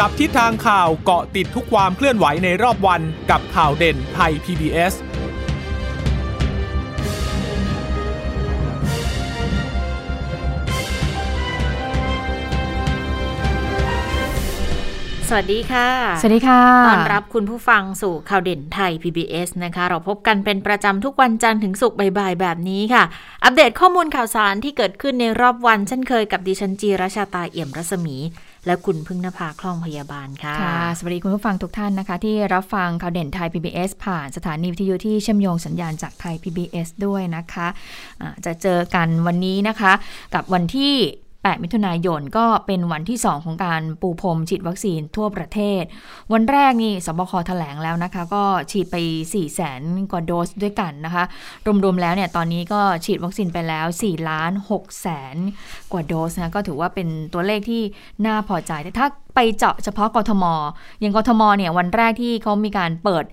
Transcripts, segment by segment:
จับทิศทางข่าวเกาะติดทุกความเคลื่อนไหวในรอบวันกับข่าวเด่นไทย PBS สวัสดีค่ะ สวัสดีค่ะ ต้อนรับคุณผู้ฟังสู่ข่าวเด่นไทย PBS นะคะ เราพบกันเป็นประจำทุกวันจันทร์ถึงศุกร์บ่ายๆ แบบนี้ค่ะ อัปเดตข้อมูลข่าวสารที่เกิดขึ้นในรอบวันเช่นเคยกับดิฉันจีราชาตาเอี่ยมรัศมี และคุณพึ่งนภาคล่องพยาบาลค่ะค่ะ สวัสดีคุณผู้ฟังทุกท่านนะคะ ที่รับฟังข่าวเด่นไทย PBS ผ่านสถานีวิทยุที่เชื่อมโยงสัญญาณจากไทย PBS ด้วยนะคะะจะเจอกันวันนี้นะคะ กับวันที่ 8 มิถุนายนก็เป็นวันที่ 2 ของการปูพรมฉีดวัคซีนทั่วประเทศ วันแรกนี่สบคแถลงแล้วนะคะ ก็ฉีดไป 4 0 0แสนกว่าโดสด้วยกันนะคะ รวมๆแล้วเนี่ยตอนนี้ก็ฉีดวัคซีนไปแล้ว4ล้าน6แสนกว่าโดสนะก็ถือว่าเป็นตัวเลขที่น่าพอใจแต่ถ้า ไปเจาะเฉพาะกทม อย่างกทมเนี่ยวันแรกที่เขามีการเปิด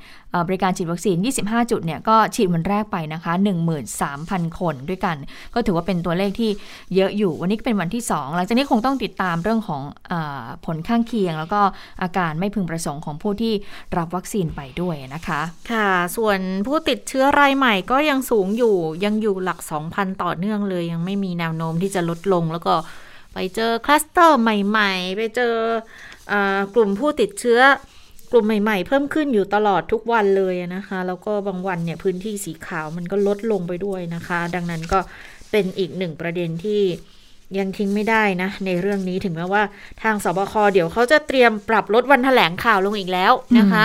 บริการฉีดวัคซีน 25 จุดเนี่ยก็ฉีดวันแรกไปนะคะ 13,000 คนด้วยกัน ก็ถือว่าเป็นตัวเลขที่เยอะอยู่ วันนี้ก็เป็นวันที่ 2 หลังจากนี้คงต้องติดตามเรื่องของอผลข้างเคียง แล้วก็อาการไม่พึงประสงค์ของผู้ที่รับวัคซีนไปด้วยนะคะ ค่ะ ส่วนผู้ติดเชื้อรายใหม่ก็ยังสูงอยู่ ยังอยู่หลัก 2,000 ต่อเนื่องเลย ยังไม่มีแนวโน้มที่จะลดลงแล้วก็ ไปเจอคลัสเตอร์ใหม่ ๆ ไปเจอกลุ่มผู้ติดเชื้อกลุ่มใหม่ ๆ เพิ่มขึ้นอยู่ตลอดทุกวันเลยนะคะ แล้วก็บางวันเนี่ยพื้นที่สีขาวมันก็ลดลงไปด้วยนะคะ ดังนั้นก็เป็นอีกหนึ่งประเด็นที่ยังทิ้งไม่ได้นะ ในเรื่องนี้ถึงแม้ว่าทางสบคเดี๋ยวเขาจะเตรียมปรับลดวันถแถลงข่าวลงอีกแล้วนะคะ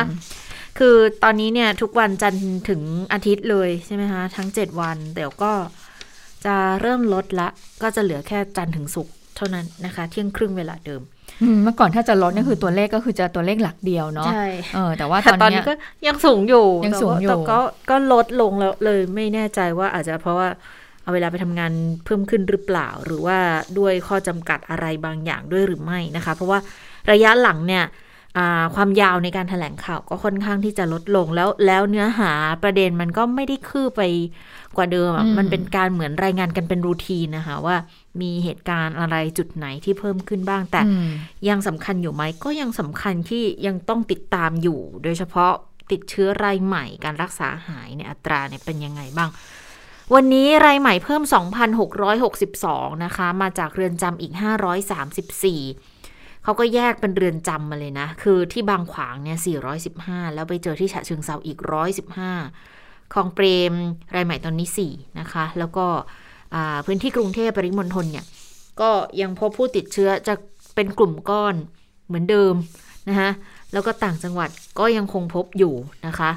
คือตอนนี้เนี่ยทุกวันจันทร์ถึงอาทิตย์เลยใช่ไหมคะทั้ง 7 วันเดี๋ยวก็จะเริ่มลดละ ก็จะเหลือแค่จันทร์ถึงศุกร์ เท่านั้นนะคะ เที่ยงครึ่งเวลาเดิมเมื่อก่อนถ้าจะลดนี่คือตัวเลขก็คือจะตัวเลขหลักเดียวเนาะใช่เออแต่ว่าตอนนี้ก็ยังสูงอยู่ยังสูงอยู่แต่ก็ก็ลดลงแล้วเลยไม่แน่ใจว่าอาจจะเพราะว่าเอาเวลาไปทำงานเพิ่มขึ้นหรือเปล่า หรือว่าด้วยข้อจำกัดอะไรบางอย่างด้วยหรือไม่นะคะ เพราะว่าระยะหลังเนี่ยความยาวในการถแถลงข่าวก็ค่อนข้างที่จะลดลงแล้วแล้วเนื้อหาประเด็นมันก็ไม่ได้คืบไปกว่าเดิมมันเป็นการเหมือนรายงานกันเป็นรูทีนนะคะว่า มีเหตุการณ์อะไรจุดไหนที่เพิ่มขึ้นบ้าง แต่ยังสำคัญอยู่ไหมก็ยังสำคัญที่ยังต้องติดตามอยู่ โดยเฉพาะติดเชื้อรายใหม่การรักษาหายในอัตราเนี่ยเป็นยังไงบ้าง วันนี้รายใหม่เพิ่ม 2,662 นะคะ มาจากเรือนจำอีก 534 เขาก็แยกเป็นเรือนจำมาเลยนะ คือที่บางขวางเนี่ย 415 แล้วไปเจอที่ฉะเชิงเซาอีก 115คลองเปรมรายใหม่ตอนนี้ 4 นะคะ แล้วก็ พื้นที่กรุงเทพปริมณฑลเนี่ยก็ยังพบผู้ติดเชื้อจะเป็นกลุ่มก้อนเหมือนเดิมนะคะแล้วก็ต่างจังหวัดก็ยังคงพบอยู่นะคะ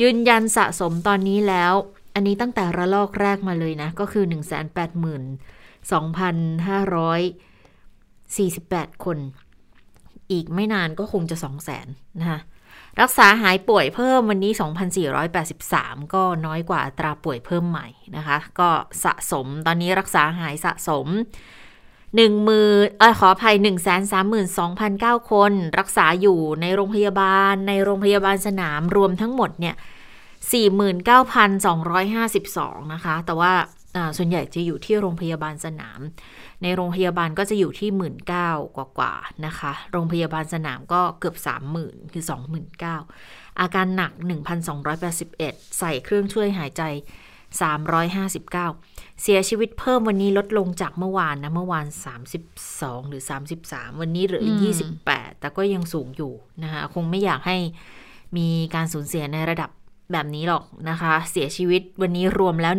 ยืนยันสะสมตอนนี้แล้ว อันนี้ตั้งแต่ระลอกแรกมาเลยนะ ก็คือ 182,548 คน อีกไม่นานก็คงจะ 200,000นะคะ รักษาหายป่วยเพิ่มวันนี้ 2,483 ก็น้อยกว่าอัตราป่วยเพิ่มใหม่นะคะ ก็สะสมตอนนี้รักษาหายสะสม1มือเออขออภัย 132,009 คน รักษาอยู่ในโรงพยาบาล ในโรงพยาบาลสนามรวมทั้งหมดเนี่ย 49,252 นะคะ แต่ว่าส่วนใหญ่จะอยู่ที่โรงพยาบาลสนาม ในโรงพยาบาลก็จะอยู่ที่1 9 0 0 0กว่ากว่านะคะ โรงพยาบาลสนามก็เกือบ30,000คือ29,000อาการหนัก 1,281 ใส่เครื่องช่วยหายใจ 359 เสียชีวิตเพิ่มวันนี้ลดลงจากเมื่อวานนะ เมื่อวาน 32 หรือ 33 วันนี้เหลือ 28 แต่ก็ยังสูงอยู่นะคะ คงไม่อยากให้มีการสูญเสียในระดับแบบนี้หรอกนะคะ เสียชีวิตวันนี้รวมแล้ว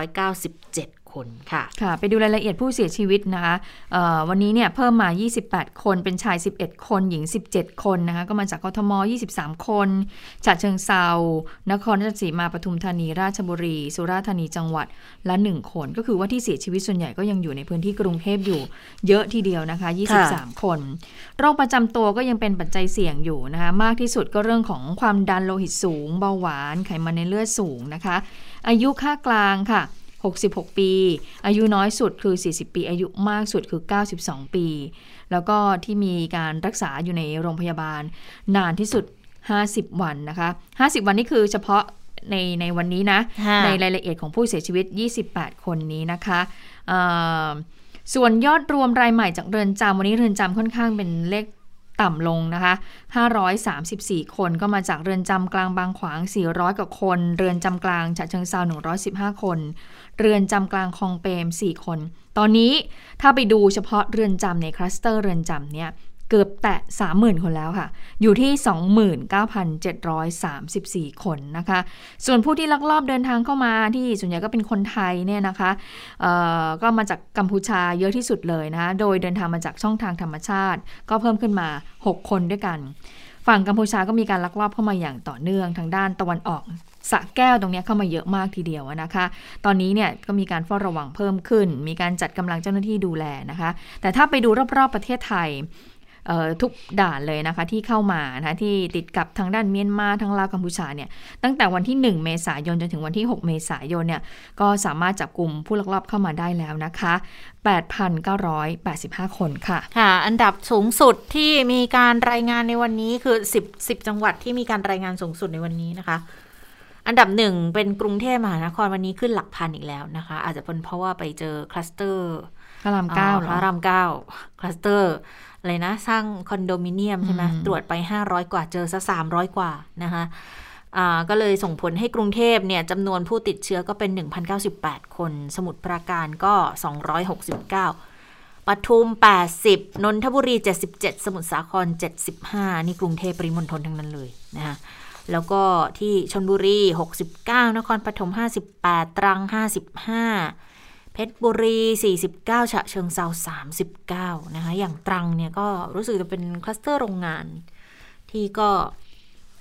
1,297 คนค่ะค่ะ ไปดูรายละเอียดผู้เสียชีวิตนะคะวันนี้เนี่ยเพิ่มมา 28 คนเป็นชาย 11 คนหญิง 17 คนนะคะก็มาจากกทม 23 คนฉะเชิงเซานครราชสีมาปทุมธานีราชบุรี สุราษฎร์ธานีจังหวัดละ 1 คน ก็คือว่าที่เสียชีวิตส่วนใหญ่ก็ยังอยู่ในพื้นที่กรุงเทพอยู่เยอะทีเดียวนะคะ 23 คนโรคประจำตัวก็ยังเป็นปัจจัยเสี่ยงอยู่นะคะมากที่สุดก็เรื่องของความดันโลหิตสูงเบาหวานไขมันในเลือดสูงนะคะ อายุค่ากลางค่ะ 66 ปี อายุน้อยสุดคือ 40 ปี อายุมากสุดคือ 92 ปี แล้วก็ที่มีการรักษาอยู่ในโรงพยาบาล นานที่สุด 50 วันนะคะ 50 วันนี่คือเฉพาะในในวันนี้นะ ในรายละเอียดของผู้เสียชีวิต 28 คนนี้นะคะส่วนยอดรวมรายใหม่จากเรือนจำวันนี้เรือนจำค่อนข้างเป็นเลข ต่ำลงนะคะ 534 คนก็มาจากเรือนจำกลางบางขวาง 400 กว่าคน เรือนจำกลางฉะเชิงเซา115 คน เรือนจำกลางคลองเปรม 4 คน ตอนนี้ถ้าไปดูเฉพาะเรือนจำในคลัสเตอร์เรือนจำเนี่ย เกือบแตะ 30,000 คนแล้วค่ะ อยู่ที่ 29,734 คนนะคะ ส่วนผู้ที่ลักลอบเดินทางเข้ามาที่ส่วนใหญ่ก็เป็นคนไทยเนี่ยนะคะก็มาจากกัมพูชาเยอะที่สุดเลยนะะโดยเดินทางมาจากช่องทางธรรมชาติ ก็เพิ่มขึ้นมา 6 คนด้วยกัน ฝั่งกัมพูชาก็มีการลักลอบเข้ามาอย่างต่อเนื่องทางด้านตะวันออกสะแก้วตรงนี้เข้ามาเยอะมากทีเดียวนะคะ ตอนนี้เนี่ยก็มีการเฝ้าระวังเพิ่มขึ้น มีการจัดกำลังเจ้าหน้าที่ดูแลนะคะ แต่ถ้าไปดูรอบๆประเทศไทย ทุกด่านเลยนะคะที่เข้ามานะที่ติดกับทางด้านเมียนมาทางลาวกัมพูชาเนี่ยตั้งแต่วันที่ 1 เมษายนจนถึงวันที่ 6 เมษายนเนี่ยก็สามารถจับกลุ่มผู้ลักลอบเข้ามาได้แล้วนะคะ 8,985 คนค่ะ ค่ะ อันดับสูงสุดที่มีการรายงานในวันนี้คือ 10 10 จังหวัดที่มีการรายงานสูงสุดในวันนี้นะคะ อันดับหนึ่งเป็นกรุงเทพมหานครวันนี้ขึ้นหลักพันอีกแล้วนะคะ อาจจะเป็นเพราะว่าไปเจอคลัสเตอร์พระรามเก้าพระรามเก้าคลัสเตอร์ อะไรนะ สร้างคอนโดมิเนียมใช่ไหมตรวจไป 500 กว่าเจอซะ300 กว่านะคะก็เลยส่งผลให้กรุงเทพเนี่ยจำนวนผู้ติดเชื้อก็เป็น 1,098 คน สมุทรปราการก็ 269 ปทุม 80 นนทบุรี 77 สมุทรสาคร 75 นี่กรุงเทพปริมณฑลทั้งนั้นเลยนะคะแล้วก็ที่ชนบุรี 69 นครปฐม 58 ตรัง 55 เพชรบุรี 49 ฉะเชิงเซา39 นะคะ อย่างตรังเนี่ยก็รู้สึกจะเป็นคลัสเตอร์โรงงาน ที่ก็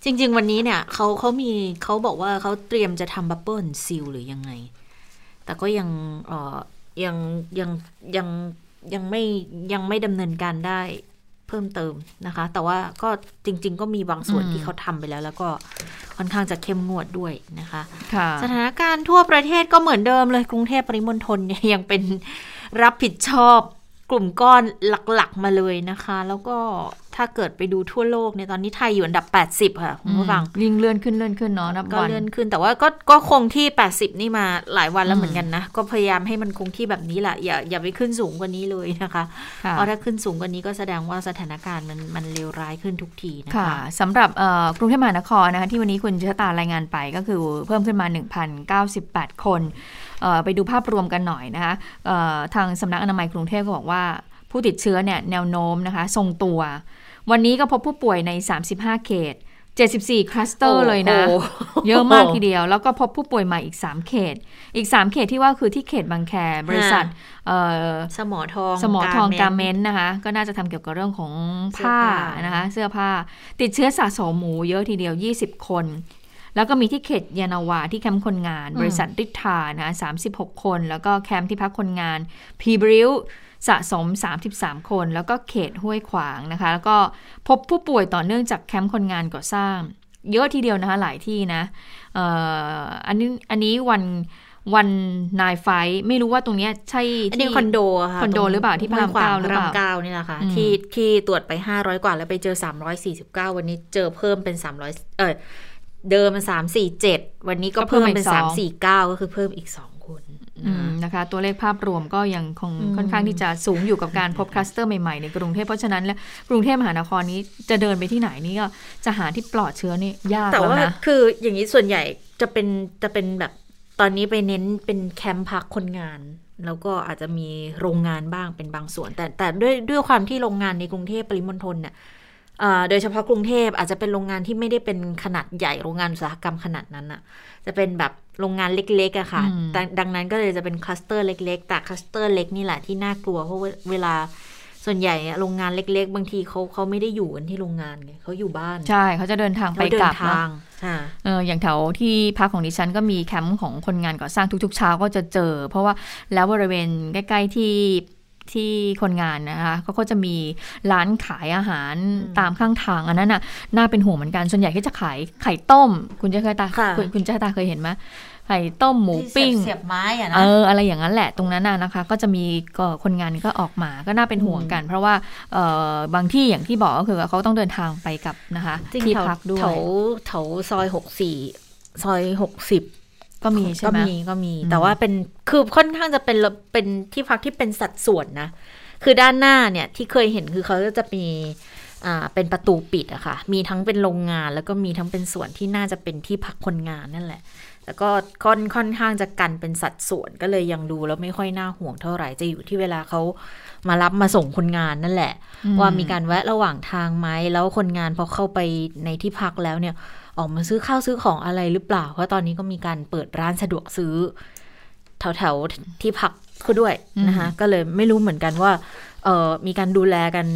จริง ๆ วันนี้เนี่ยเขาเขามีเขาบอกว่าเขาเตรียมจะทำบับเบิลซิลหรือยังไง แต่ก็ยังเออยังยังยังยังไม่ยังไม่ดำเนินการได้ เพิ่มเติมนะคะ แต่ว่าก็จริง ๆ ก็มีบางส่วนที่เขาทำไปแล้ว แล้วก็ค่อนข้างจะเข้มงวดด้วยนะคะคะสถานการณ์ทั่วประเทศก็เหมือนเดิมเลยกรุงเทพปริมณฑลเนี่ยยังเป็นรับผิดชอบ กลุ่มก้อนหลักๆมาเลยนะคะ แล้วก็ถ้าเกิดไปดูทั่วโลกเนี่ยตอนนี้ไทยอยู่อันดับ 80 ค่ะคุณผู้ฟังยิ่งเลื่อนขึ้นเลื่อนขึ้นเนาะนับวันก็เลื่อนขึ้นแต่ว่าก็ก็คงที่ 80 นี่มาหลายวันแล้วเหมือนกันนะ ก็พยายามให้มันคงที่แบบนี้แหละอย่าอย่าไปขึ้นสูงกว่านี้เลยนะคะเพราะถ้าขึ้นสูงกว่านี้ก็แสดงว่าสถานการณ์มันมันเลวร้ายขึ้นทุกทีนะคะคะสำหรับกรุงเทพมหานครนะคะที่วันนี้คุณชะตารายงานไปก็คือเพิ่มขึ้นมา 1,098 คน ไปดูภาพรวมกันหน่อยนะคะทางสำนักอนามัยกรุงเทพก็บอกว่าผู้ติดเชื้อเนี่ยแนวโน้มนะคะทรงตัว วันนี้ก็พบผู้ป่วยใน 35 เขต 74 คลัสเตอร์เลยนะ เยอะมากทีเดียว แล้วก็พบผู้ป่วยใหม่อีก 3 เขต อีก 3 เขตที่ว่าคือที่เขตบางแคบริษัทสมอทองสมอทองการ์เมนต์นะคะ ก็น่าจะทำเกี่ยวกับเรื่องของผ้านะคะ เสื้อผ้า ติดเชื้อสะสมหูเยอะทีเดียว 20 คน แล้วก็มีที่เขตยานาวาที่แคมป์คนงาน บริษัทริทานะ36คน แล้วก็แคมป์ที่พักคนงาน พีบริวสะสม 33 คน แล้วก็เขตห้วยขวางนะคะ แล้วก็พบผู้ป่วยต่อเนื่องจากแคมป์คนงานก่อสร้าง เยอะทีเดียวนะคะหลายที่นะอันนี้อันนี้วันวันนายไฟไม่รู้ว่าตรงนี้ใช่ที่คอนโดค่ะคอนโดหรือเปล่าที่พระรามเก้าหรือเปล่าเก้านี่แหละค่ะที่ที่ตรวจไป 500 กว่าแล้วไปเจอ 349 วันนี้เจอเพิ่มเป็น 300 เออ เดิมมัน347วันนี้ก็เพิ่มเป็น349ก็คือเพิ่มอีก2นะคะ ตัวเลขภาพรวมก็ยังคงค่อนข้างที่จะสูงอยู่กับการพบคลัสเตอร์ใหม่ๆในกรุงเทพเพราะฉะนั้นแล้วกรุงเทพมหานครนี้จะเดินไปที่ไหนนี่ก็จะหาที่ปลอดเชื้อนี่ยากแต่ว่าคืออย่างนี้ส่วนใหญ่จะเป็นจะเป็นแบบตอนนี้ไปเน้นเป็นแคมป์พักคนงาน แล้วก็อาจจะมีโรงงานบ้างเป็นบางส่วน แต่แต่ด้วยด้วยความที่โรงงานในกรุงเทพปริมณฑลเนี่ย โดยเฉพาะกรุงเทพอาจจะเป็นโรงงานที่ไม่ได้เป็นขนาดใหญ่โรงงานอุตสาหกรรมขนาดนั้นอะจะเป็นแบบโรงงานเล็กๆอะค่ะ ดังนั้นก็เลยจะเป็นคลัสเตอร์เล็ก ๆ แต่คลัสเตอร์เล็กนี่แหละที่น่ากลัว เพราะเวลาส่วนใหญ่โรงงานเล็ก ๆ บางทีเขาเขาไม่ได้อยู่กันที่โรงงานไงเขาอยู่บ้าน ใช่เขาจะเดินทางไปกลับเนาะเอออย่างแถวที่พักของดิฉันก็มีแคมป์ของคนงานก่อสร้างทุกๆเช้าก็จะเจอ เพราะว่าแล้วบริเวณใกล้ ๆที่ ที่คนงานนะคะเขาก็จะมีร้านขายอาหารตามข้างทางอันนั้นน่ะน่าเป็นห่วงเหมือนกัน ส่วนใหญ่ก็จะขายไข่ต้ม คุณจะเคยตาคุณคุณจะตาเคยเห็นไหมไข่ต้มหมูปิ้งเสียบไม้อะนะเอออะไรอย่างนั้นแหละตรงนั้นน่ะนะคะ ก็จะมีก็คนงานก็ออกมาก็น่าเป็นห่วงกัน เพราะว่าเออบางที่อย่างที่บอกก็คือเขาต้องเดินทางไปกับนะคะที่พักด้วยแถวแถวซอยหกสี่ซอยหกสิบ ก็มีใช่ไหมก็มีก็มี แต่ว่าเป็นคือค่อนข้างจะเป็นเป็นที่พักที่เป็นสัดส่วนนะ คือด้านหน้าเนี่ยที่เคยเห็นคือเขาจะมีอ่าเป็นประตูปิดอะค่ะ มีทั้งเป็นโรงงาน แล้วก็มีทั้งเป็นส่วนที่น่าจะเป็นที่พักคนงานนั่นแหละแต่ก็ค่อนค่อนข้างจะกันเป็นสัดส่วนก็เลยยังดูแล้วไม่ค่อยน่าห่วงเท่าไหร่จะอยู่ที่เวลาเขามารับมาส่งคนงานนั่นแหละ ว่ามีการแวะระหว่างทางไหมแล้วคนงานพอเข้าไปในที่พักแล้วเนี่ย ออกมาซื้อข้าวซื้อของอะไรหรือเปล่า เพราะตอนนี้ก็มีการเปิดร้านสะดวกซื้อ แถวๆที่พักคือด้วยนะคะก็เลยไม่รู้เหมือนกันว่า เออมีการดูแลกัน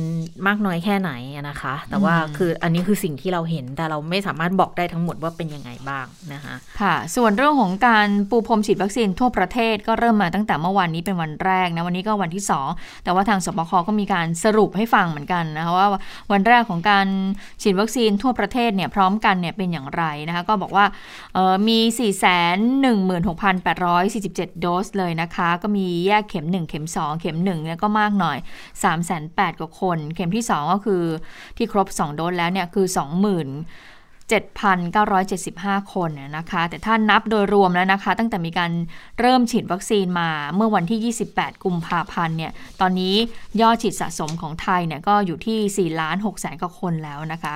มากน้อยแค่ไหนนะคะ แต่ว่าคืออันนี้คือสิ่งที่เราเห็นแต่เราไม่สามารถบอกได้ทั้งหมดว่าเป็นยังไงบ้างนะคะค่ะ ส่วนเรื่องของการปูพรมฉีดวัคซีนทั่วประเทศก็เริ่มมาตั้งแต่เมื่อวานนี้เป็นวันแรกนะวันนี้ก็วันที่ 2 แต่ว่าทางสบคก็มีการสรุปให้ฟังเหมือนกันนะคะว่าวันแรกของการฉีดวัคซีนทั่วประเทศเนี่ยพร้อมกันเนี่ยเป็นอย่างไรนะคะก็บอกว่ามี 416,847 โดสเลยนะคะ ก็มีแยกเข็ม 1 เข็ม 2 เข็ม1เนี่ยก็มากหน่อย3 8 0 0 0 กว่าคน เข็มที่ 2 ก็คือที่ครบ 2 โดสแล้วเนี่ยคือ 20,000 7,975 คนนะคะ แต่ถ้านับโดยรวมแล้วนะคะ ตั้งแต่มีการเริ่มฉีดวัคซีนมาเมื่อวันที่ 28 กุมภาพันธ์เนี่ย ตอนนี้ยอดฉีดสะสมของไทยเนี่ยก็อยู่ที่ 4 ล้าน6แสนกว่าคนแล้วนะคะ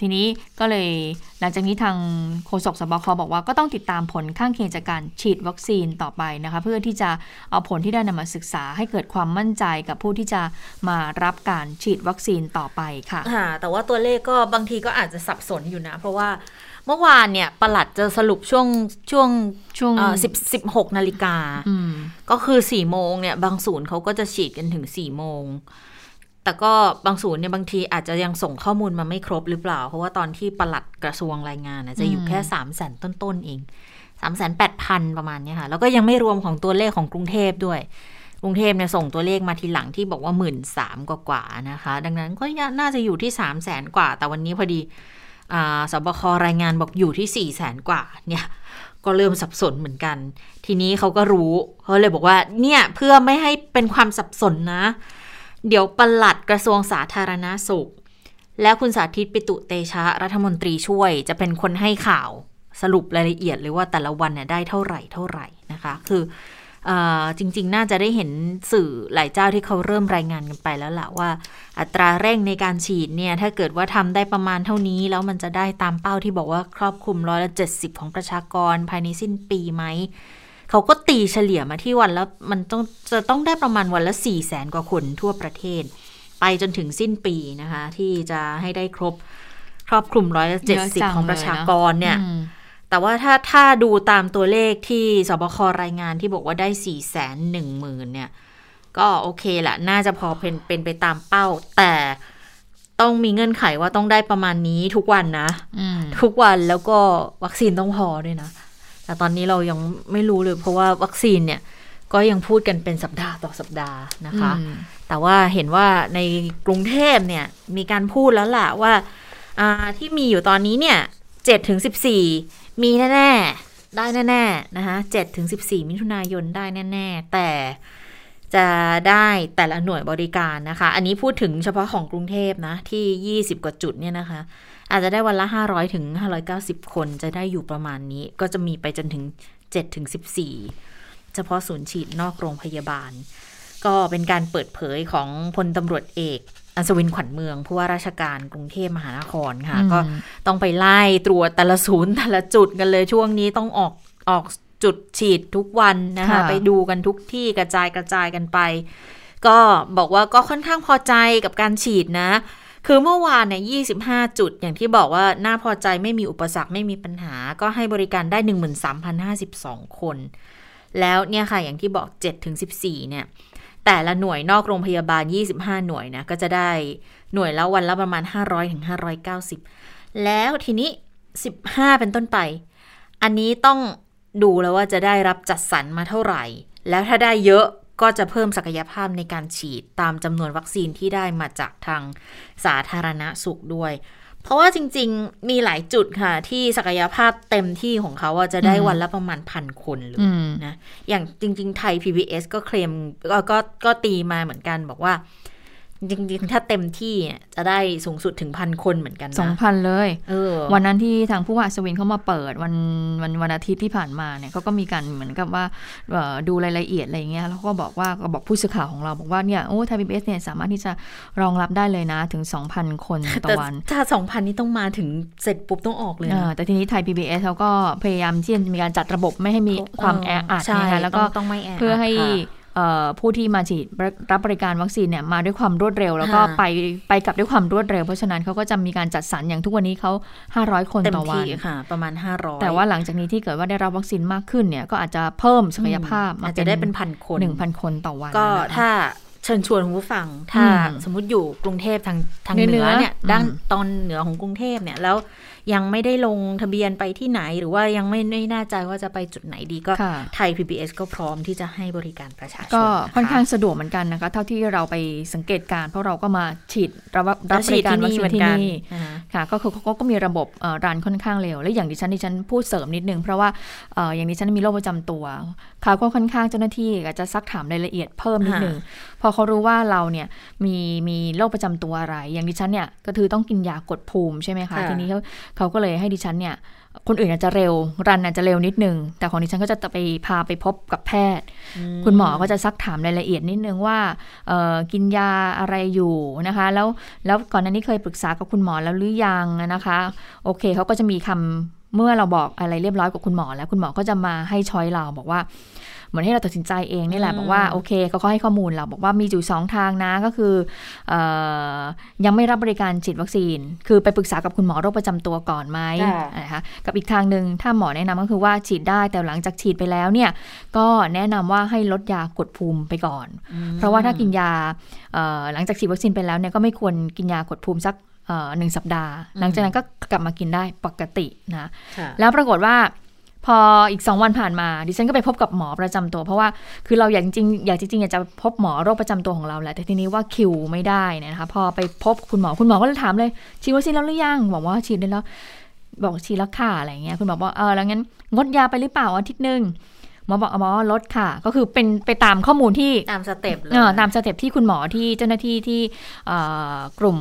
ทีนี้ก็เลยหลังจากนี้ทางโฆษกสบคบอกว่าก็ต้องติดตามผลข้างเคียงจากการฉีดวัคซีนต่อไปนะคะเพื่อที่จะเอาผลที่ได้นำมาศึกษาให้เกิดความมั่นใจกับผู้ที่จะมารับการฉีดวัคซีนต่อไปค่ะค่ะแต่ว่าตัวเลขก็บางทีก็อาจจะสับสนอยู่นะ เพราะว่าเมื่อวานเนี่ยประหลัดจะสรุปช่วงช่วงช่วงสิบสิบหกนาฬิกาก็คือสี่โมงเนี่ย บางศูนย์เขาก็จะฉีดกันถึงสี่โมง แต่ก็บางศูนย์เนี่ยบางทีอาจจะยังส่งข้อมูลมาไม่ครบหรือเปล่า เพราะว่าตอนที่ประหลัดกระทรวงรายงานจะอยู่แค่สามแสนต้นๆเองสามแสนแปดพันประมาณนี้ค่ะ แล้วก็ยังไม่รวมของตัวเลขของกรุงเทพด้วย กรุงเทพเนี่ยส่งตัวเลขมาทีหลังที่บอกว่าหมื่นสามกว่าๆนะคะ ดังนั้นก็น่าจะอยู่ที่สามแสนกว่า แต่วันนี้พอดีสบครายงานบอกอยู่ที่สี่แสนกว่าเนี่ยก็เริ่มสับสนเหมือนกัน ทีนี้เขาก็รู้เขาเลยบอกว่าเนี่ยเพื่อไม่ให้เป็นความสับสนนะ เดี๋ยวปลัดกระทรวงสาธารณาสุข และคุณสาธิตปิตุเตชะรัฐมนตรีช่วย จะเป็นคนให้ข่าวสรุปรายละเอียดเลยว่าแต่ละวันเนี่ยได้เท่าไหร่เท่าไหร่นะคะ คืออจริง ๆ น่าจะได้เห็นสื่อหลายเจ้าที่เขาเริ่มรายงานกันไปแล้วละว่า อัตราเร่งในการฉีดเนี่ย ถ้าเกิดว่าทำได้ประมาณเท่านี้ แล้วมันจะได้ตามเป้าที่บอกว่าครอบคลุมร้อยละเจ็ดสิบของประชากรภายในสิ้นปีไหม เขาก็ตีเฉลี่ยมาที่วันแล้วมันต้องจะต้องได้ประมาณวันละ4ี่แสนกว่าคนทั่วประเทศ ไปจนถึงสิ้นปีนะคะ ที่จะให้ได้ครบครอบคลุมร้อยเจ็ดสิบของประชากรเนี่ยแต่ว่าถ้าถ้าดูตามตัวเลขที่สบครายงานที่บอกว่าได้สี่แสนหนึ่งหมื่นเนี่ย ก็โอเคแหละน่าจะพอเป็นเป็นไปตามเป้า แต่ต้องมีเงื่อนไขว่าต้องได้ประมาณนี้ทุกวันนะ ทุกวันแล้วก็วัคซีนต้องพอด้วยนะ แต่ตอนนี้เรายังไม่รู้เลย เพราะว่าวัคซีนเนี่ยก็ยังพูดกันเป็นสัปดาห์ต่อสัปดาห์นะคะ แต่ว่าเห็นว่าในกรุงเทพเนี่ยมีการพูดแล้วล่ะว่าที่มีอยู่ตอนนี้เนี่ยเจ็ดถึงสิบสี่มีแน่ๆ ได้แน่ๆนะคะเจ็ดถึงสิบสี่มิถุนายนได้แน่ๆ แต่จะได้แต่ละหน่วยบริการนะคะ อันนี้พูดถึงเฉพาะของกรุงเทพนะ ที่20กว่าจุดเนี่ยนะคะ อาจจะได้วันละ 500ถึง590 คนจะได้อยู่ประมาณนี้ ก็จะมีไปจนถึง7ถึง14 เฉพาะศูนย์ฉีดนอกโรงพยาบาล ก็เป็นการเปิดเผยของพลตำรวจเอกอัศวินขวัญเมืองผู้ว่าราชการกรุงเทพมหานครค่ะ ก็ต้องไปไล่ตรวจแต่ละศูนย์แต่ละจุดกันเลยช่วงนี้ต้องออกออกจุดฉีดทุกวันนะคะ ไปดูกันทุกที่กระจายกระจายกันไป ก็บอกว่าก็ค่อนข้างพอใจกับการฉีดนะ คือเมื่อวานเนี่ย25 จุด อย่างที่บอกว่าน่าพอใจไม่มีอุปสรรคไม่มีปัญหา ก็ให้บริการได้ 13,052 คน แล้วเนี่ยค่ะ อย่างที่บอก7ถึง14 เนี่ย แต่ละหน่วยนอกโรงพยาบาล 25 หน่วยนะ ก็จะได้หน่วยล้ววันละประมาณ 500ถึง590 แล้วทีนี้ 15 เป็นต้นไป อันนี้ต้องดูแล้วว่าจะได้รับจัดสรรมาเท่าไหร่ แล้วถ้าได้เยอะ ก็จะเพิ่มศักยภาพในการฉีดตามจำนวนวัคซีนที่ได้มาจากทางสาธารณสุขด้วย เพราะว่าจริง ๆ มีหลายจุดค่ะ ที่ศักยภาพเต็มที่ของเขาจะได้วันละประมาณพันคนเลยนะ อย่างจริง ๆ ไทย PBS ก็เคลมก็ก็ก็ตีมาเหมือนกันบอกว่า จจริงๆ ถ้าเต็มที่เนี่ยจะได้สูงสุดถึงพันคนเหมือนกันสองนะพันเลยเออวันนั้นที่ทางผู้ว่าอัศวินเขามาเปิดวันวันวันอาทิตย์ที่ผ่านมาเนี่ยเขาก็มีการเหมือนกับว่าเอ่อดูรายละเอียดอะไรอย่างเงี้ยแล้วก็บอกว่าก็บอกผู้สื่อข่าวของเราบอกว่าเนี่ยโอ้ไทยพีบีเอสเนี่ยสามารถที่จะรองรับได้เลยนะถึง 2,000 คนต่อแต่วันถ้าสองพันนี่ต้องมาถึงเสร็จปุ๊บต้องออกเลยเอนะอแต่ทีนี้ไทย PBS เขาก็พยายามที่จะมีการจัดระบบไม่ให้มีความแออัดใช่นะคะแล้วก็ต้องต้องไม่แออัดเพื่อให้ค่ะเอ่อ ผู้ที่มาฉีดรับบริการวัคซีนเนี่ยมาด้วยความรวดเร็ว แล้วก็ค่ะไปไปกลับด้วยความรวดเร็ว เพราะฉะนั้นเขาก็จะมีการจัดสรรอย่างทุกวันนี้เขา 500 คนเต็มต่อวันที่ค่ะ ประมาณห้าร้อยแต่ว่าหลังจากนี้ที่เกิดว่าได้รับวัคซีนมากขึ้นเนี่ยก็อาจจะเพิ่มศักยภาพมาอาจจะได้เป็นพันคนหนึ่งพันคนต่อวันก็นะคะถ้าเชิญชวนคุณผู้ฟังถ้าอืมสมมุติอยู่กรุงเทพทางทางเหนือเหนือเนี่ยอืมด้านตอนเหนือของกรุงเทพเนี่ยแล้ว ยังไม่ได้ลงทะเบียนไปที่ไหน หรือว่ายังไม่ไม่แน่ใจว่าจะไปจุดไหนดีก็ค่ะไทย PBS ก็พร้อมที่จะให้บริการประชาชนก็ะะค่อนข้างสะดวกเหมือนกันนะคะ เท่าที่เราไปสังเกตการณ์เพราะเราก็มาฉีดรับรัแล้บวบฉีริดการที่วัคนี่ซีเหมือนกันนที่นี่นะคะค่ะก็คือเขาก็มีระบบเอ่อรันค่อนข้างเร็ว และอย่างดิฉันดิฉันพูดเสริมนิดนึง เพราะว่าเอ่ออย่างดิฉันมีโรคประจำตัวเขาก็ค่อนข้างเจ้าหน้าที่ก็จะซักถามรายละเอียดเพิ่มนิดนึงพอเขารู้ว่าเราเนี่ยมีมีโรคประจำตัวอะไร อย่างดิฉันเนี่ยก็คือต้องกินยากดภูมิใช่ไหมคะค่ะทีนี้เขาเขาก็เลยให้ดิฉันเนี่ย คนอื่นอาจจะเร็ว รันอาจจะเร็วนิดนึง แต่ของดิฉันก็จะไปพาไปพบกับแพทย์ คุณหมอก็จะซักถามรายละเอียดนิดนึงว่าเอ่อกินยาอะไรอยู่นะคะ แล้วแล้วก่อนหน้านี้เคยปรึกษากับคุณหมอแล้วหรือยังนะคะ โอเคเขาก็จะมีคำเมื่อเราบอกอะไรเรียบร้อยกับคุณหมอแล้วคุณหมอก็จะมาให้ช้อยเราบอกว่า เหมือนให้เราตัดสินใจเองนี่แหละอืมบอกว่าโอเคเขาก็ให้ข้อมูลเราบอกว่ามีอยู่สองทางนะก็คือเออยังไม่รับบริการฉีดวัคซีน คือไปปรึกษากับคุณหมอโรคประจำตัวก่อนไหมค่ะนะคะกับอีกทางหนึ่งถ้าหมอแนะนำก็คือว่าฉีดได้แต่หลังจากฉีดไปแล้วเนี่ยก็แนะนำว่าให้ลดยากดภูมิไปก่อน เพราะว่าถ้ากินยาเอ่อหลังจากฉีดวัคซีนไปแล้วเนี่ยก็ไม่ควรกินยากดภูมิสักเอ่อหนึ่งสัปดาห์ หลังจากนั้นก็กลับมากินได้ปกตินะค่ะแล้วปรากฏว่า พออีก 2 วันผ่านมาดิฉันก็ไปพบกับหมอประจำตัว เพราะว่าคือเราอยากจริงๆอยากจริงๆอยากจะพบหมอโรคประจำตัวของเราแหละแต่ทีนี้ว่าคิวไม่ได้เนี่ยนะคะพอไปพบคุณหมอคุณหมอก็เลยถามเลยฉีดวัคซีนแล้วหรือยังบอกว่าฉีดได้แล้วบอกฉีดแล้วค่ะอะไรเงี้ยคุณหมอบอกเออแล้วงั้นงดยาไปหรือเปล่าอาทิตย์หนึ่งหมอบอกอ๋องดค่ะ ก็คือเป็นไปตามข้อมูลที่ตาม step เลยเอ่อตาม step ที่คุณหมอที่เจ้าหน้าที่ที่เอ่อกลุ่ม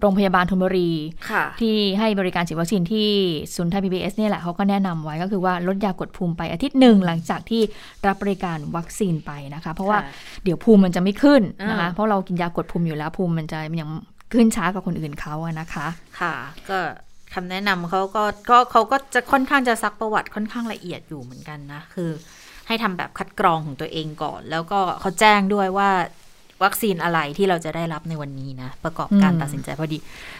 โรงพยาบาลธนบุรีค่ะที่ให้บริการฉีดวัคซีนที่ศูนย์ไทยพีบีเอสเนี่ยแหละเขาก็แนะนำไว้ก็คือว่างดยากดภูมิไปอาทิตย์หนึ่งหลังจากที่รับบริการวัคซีนไปนะคะ เพราะว่าค่ะเดี๋ยวภูมิมันจะไม่ขึ้นนะคะอ่าเพราะเรากินยากดภูมิอยู่แล้วภูมิมันจะยังขึ้นช้ากว่าคนอื่นเขาอะนะคะ ค่ะ ก็คำแนะนำเขาก็ก็เขาก็จะค่อนข้างจะซักประวัติค่อนข้างละเอียดอยู่เหมือนกันนะ คือ ให้ทำแบบคัดกรองของตัวเองก่อน แล้วก็เขาแจ้งด้วยว่า วัคซีนอะไรที่เราจะได้รับในวันนี้นะ ประกอบการอืมตัดสินใจพอดี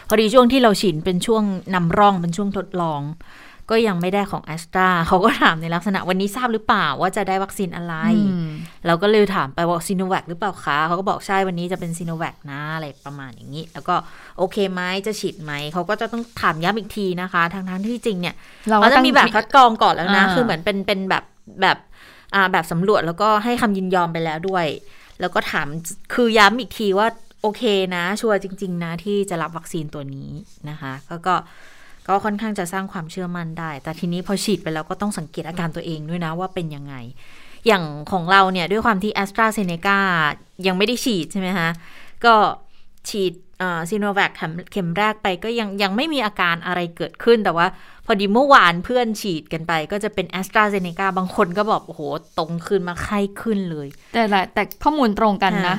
พอดีช่วงที่เราฉีดเป็นช่วงนำร่องเป็นช่วงทดลอง ก็ยังไม่ได้ของแอสตราเขาก็ถามในลักษณะวันนี้ทราบหรือเปล่าว่าจะได้วัคซีนอะไรอืมเราก็เลยถามไปว่าซีโนแวคหรือเปล่าคะเขาก็บอกใช่วันนี้จะเป็นซีโนแวคนะอะไรประมาณอย่างนี้ แล้วก็โอเคไหมจะฉีดไหมเขาก็จะต้องถามย้ำอีกทีนะคะทางทั้งที่จริงเนี่ยเราเขาจะตั้งมีแบบคัดกรองก่อนแล้วนะอ่าคือเหมือนเป็นเป็นแบบแบบอ่าแบบสำรวจแล้วก็ให้คำยินยอมไปแล้วด้วย แล้วก็ถามคือย้ำอีกทีว่าโอเคนะ ชัวร์จริง ๆ นะ ที่จะรับวัคซีนตัวนี้นะคะก็ก็ก็ค่อนข้างจะสร้างความเชื่อมั่นได้ แต่ทีนี้พอฉีดไปแล้วก็ต้องสังเกตอาการตัวเองด้วยนะว่าเป็นยังไง อย่างของเราเนี่ย ด้วยความที่แอสตราเซเนกายังไม่ได้ฉีดใช่ไหมคะ ก็ฉีด ซีโนแวคเข็มแรกไปก็ยังยังไม่มีอาการอะไรเกิดขึ้น แต่ว่าพอดีเมื่อวานเพื่อนฉีดกันไป ก็จะเป็น a s t r a z เซ e c a บางคนก็บอกโอ้โห ตรงคืนมาไข้ขึ้นเลย แต่ละแต่ข้อมูลตรงกันนะค่ะ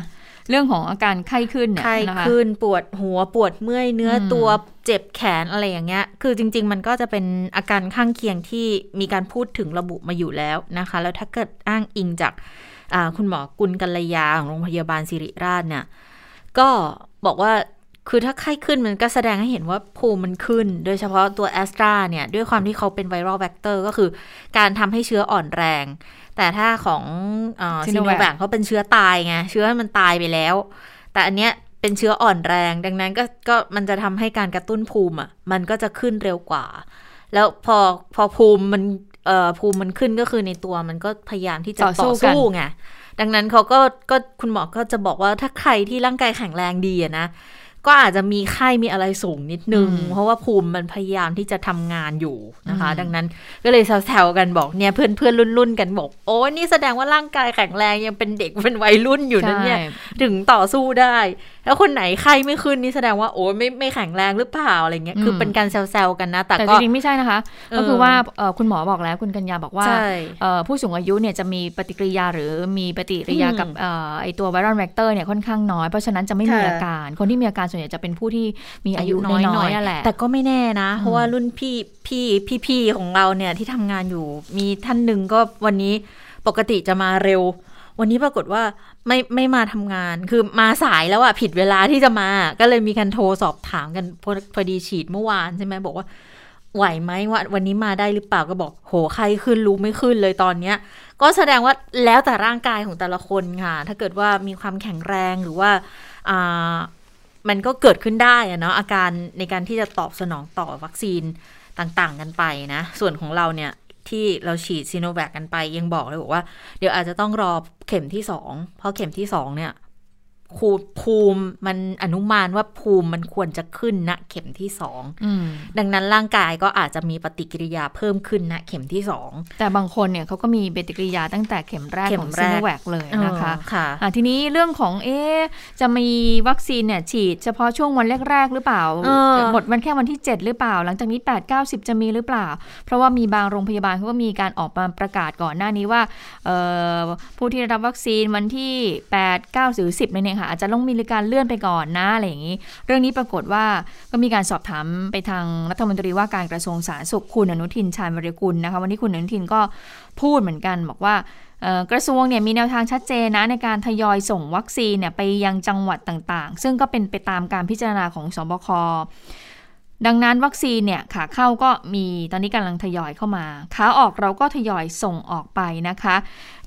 เรื่องของอาการไข้ขึ้นเนี่ยไข้นะคะขึ้นปวดหัวปวดเมื่อยเนื้ออมตัวเจ็บแขนอะไรอย่างเงี้ย คือจริง ๆ มันก็จะเป็นอาการข้างเคียงที่มีการพูดถึงระบุมาอยู่แล้วนะคะ แล้วถ้าเกิดอ้างอิงจากอ่าคุณหมอกุลกัลยาของโรงพยาบาลศิริราชเนี่ยก็ บอกว่าคือถ้าไข้ขึ้นมันก็แสดงให้เห็นว่าภูมิมันขึ้น โดยเฉพาะตัวแอสตราเนี่ย ด้วยความที่เขาเป็น viral vector ก็คือการทำให้เชื้ออ่อนแรง แต่ถ้าของซีโน Sinovac แวคเขาเป็นเชื้อตายไง เชื้อมันตายไปแล้ว แต่อันเนี้ยเป็นเชื้ออ่อนแรง ดังนั้นก็ก็มันจะทำให้การกระตุ้นภูมิอะมันก็จะขึ้นเร็วกว่า แล้วพอพอภูมิมันเอ่อภูมิมันขึ้นก็คือในตัวมันก็พยายามที่จะต่อสู้ต่อกันสู้ไง ดังนั้นเขาก็ก็คุณหมอก็จะบอกว่าถ้าใครที่ร่างกายแข็งแรงดีอะนะ ก็อาจจะมีไข้มีอะไรสูงนิดนึงอืมเพราะว่าภูมิมันพยายามที่จะทำงานอยู่นะคะอืมดังนั้นก็เลยแซวๆกันบอกเนี่ยเพื่อนเพื่อนๆรุ่นๆกันบอก โอ้ยนี่แสดงว่าร่างกายแข็งแรงยังเป็นเด็กเป็นวัยรุ่นอยู่นั่นเนี่ยใช่ถึงต่อสู้ได้ แล้วคนไหนไข้ไม่ขึ้นนี่แสดงว่าโอ้ยไม่ไม่แข็งแรงหรือเปล่าอะไรเงี้ยคือเป็นการแซวๆกันนะ แต่แต่ก็จริงๆไม่ใช่นะคะเออก็คือว่าเอ่อคุณหมอบอกแล้วคุณกัญญาบอกว่าใช่เอ่อผู้สูงอายุเนี่ยจะมีปฏิกิริยาหรือมีปฏิกิริยาอืมกับเอ่อไอตัวไวรัลแวกเตอร์เนี่ยค่อนข้างน้อย เพราะฉะนั้นจะไม่มีค่ะอาการ คนที่มีอาการส่วนใหญ่จะเป็นผู้ที่มีอายุน้อยๆนั่นแหละแต่ก็ไม่แน่นะ เพราะอืมว่ารุ่นพี่พี่พี่พี่ของเราเนี่ยที่ทำงานอยู่มีท่านหนึ่งก็วันนี้ปกติจะมาเร็ว วันนี้ปรากฏว่าไม่ไม่มาทำงาน คือมาสายแล้วอะผิดเวลาที่จะมา ก็เลยมีการโทรสอบถามกันพอพอดีฉีดเมื่อวานใช่ไหมบอกว่าไหวไหมว่าวันนี้มาได้หรือเปล่าก็บอก โหใครขึ้นรู้ไม่ขึ้นเลยตอนเนี้ย ก็แสดงว่าแล้วแต่ร่างกายของแต่ละคนค่ะ ถ้าเกิดว่ามีความแข็งแรงหรือว่าอ่ามันก็เกิดขึ้นได้อะเนาะอาการในการที่จะตอบสนองต่อวัคซีนต่างๆ กันไปนะ ส่วนของเราเนี่ย ที่เราฉีดซีโนแวคกันไปยังบอกเลยบอกว่า เดี๋ยวอาจจะต้องรอเข็มที่สองเพราะเข็มที่สองเนี่ย ภูภูมิมันอนุมานว่าภูมิมันควรจะขึ้นณเข็มที่สองอืมดังนั้นร่างกายก็อาจจะมีปฏิกิริยาเพิ่มขึ้นณเข็มที่สองแต่บางคนเนี่ยเขาก็มีปฏิกิริยาตั้งแต่เข็มแรกเข็ขมองแรซีกโนแวคเลยนะคะเออค่ะอะทีนี้เรื่องของเอ๊ะจะมีวัคซีนเนี่ยฉีด เฉพาะช่วงวันแรกๆหรือเปล่าเออหมดวันแค่วันที่ 7 หรือเปล่า หลังจากนี้ 8 9 10จะมีหรือเปล่า เพราะว่ามีบางโรงพยาบาลเขาก็มีการออกมาประกาศก่อนหน้านี้ว่าเอ่อผู้ที่ได้รับวัคซีนวันที่ 8 9 หรือ 10เนี่ยค่ะอาจจะต้องมีการเลื่อนไปก่อนนะอะไรอย่างนี้ เรื่องนี้ปรากฏว่าก็มีการสอบถามไปทางรัฐมนตรีว่าการกระทรวงสาธารณสุขคุณอนุทินชาญวรกุลนะคะวันนี้คุณอนุทินก็พูดเหมือนกันบอกว่ากระทรวงเนี่ยมีแนวทางชัดเจนนะในการทยอยส่งวัคซีนเนี่ยไปยังจังหวัดต่างๆ ซึ่งก็เป็นไปตามการพิจารณาของสบค ดังนั้นวัคซีนเนี่ยขาเข้าก็มีตอนนี้กำลังทยอยเข้ามาขาออกเราก็ทยอยส่งออกไปนะคะ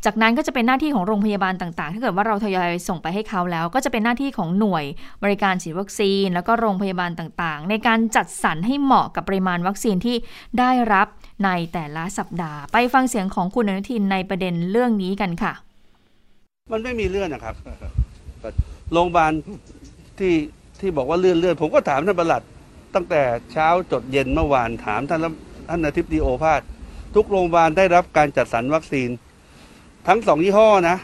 จากนั้นก็จะเป็นหน้าที่ของโรงพยาบาลต่างๆ ถ้าเกิดว่าเราทยอยส่งไปให้เขาแล้ว ก็จะเป็นหน้าที่ของหน่วยบริการฉีดวัคซีน แล้วก็โรงพยาบาลต่างๆ ในการจัดสรรให้เหมาะกับปริมาณวัคซีนที่ได้รับในแต่ละสัปดาห์ ไปฟังเสียงของคุณอนุทินในประเด็นเรื่องนี้กันค่ะ มันไม่มีเลื่อนนะครับโรงพยาบาลที่ที่บอกว่าเลื่อนเลื่อนผมก็ถามท่านประหลัด ตั้งแต่เช้าจดเย็นเมื่อวานถามท่านท่านอาทิตย์ดีโอภาสทุกโรงพยาบาลได้รับการจัดสรรวัคซีน ทั้งสองยี่ห้อนะ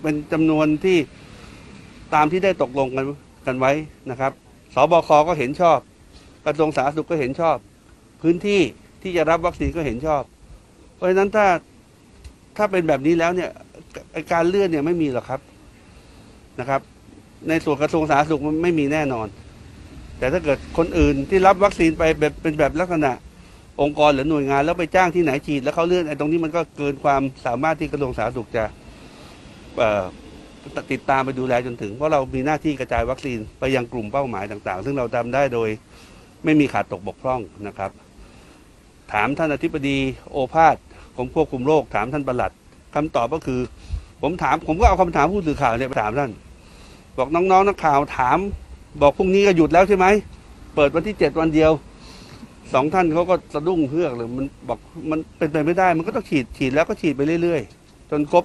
เป็นจำนวนที่ตามที่ได้ตกลงกันกันไว้นะครับสบคก็เห็นชอบ กระทรวงสาธารณสุขก็เห็นชอบ พื้นที่ที่จะรับวัคซีนก็เห็นชอบ เพราะฉะนั้นถ้าถ้าเป็นแบบนี้แล้วเนี่ยการเลื่อนเนี่ยไม่มีหรอกครับนะครับ ในส่วนกระทรวงสาธารณสุขมันไม่มีแน่นอน แต่ถ้าเกิดคนอื่นที่รับวัคซีนไปแบบเป็นแบบลักษณะองค์กรหรือหน่วยงานแล้วไปจ้างที่ไหนฉีดแล้วเขาเลื่อนไอ้ตรงนี้มันก็เกินความสามารถที่กระทรวงสาธารณสุขจะติดตามไปดูแลจนถึง เพราะเรามีหน้าที่กระจายวัคซีนไปยังกลุ่มเป้าหมายต่างๆ ซึ่งเราทำได้โดยไม่มีขาดตกบกพร่องนะครับ ถามท่านอธิบดีโอภาสกรมควบคุมโรคถามท่านประหลัดคำตอบก็คือ ผมถามผมก็เอาคำถามผู้สื่อข่าวเนี่ยไปถามท่าน บอกน้องๆนักข่าวถาม บอกพรุ่งนี้ก็หยุดแล้วใช่ไหม เปิดวันที่เจ็ดวันเดียว สองท่านเขาก็สะดุ้งเฮือกเลยมันบอกมันเป็นไปไม่ได้ มันก็ต้องฉีดฉีดแล้วก็ฉีดไปเรื่อยๆ จนครบ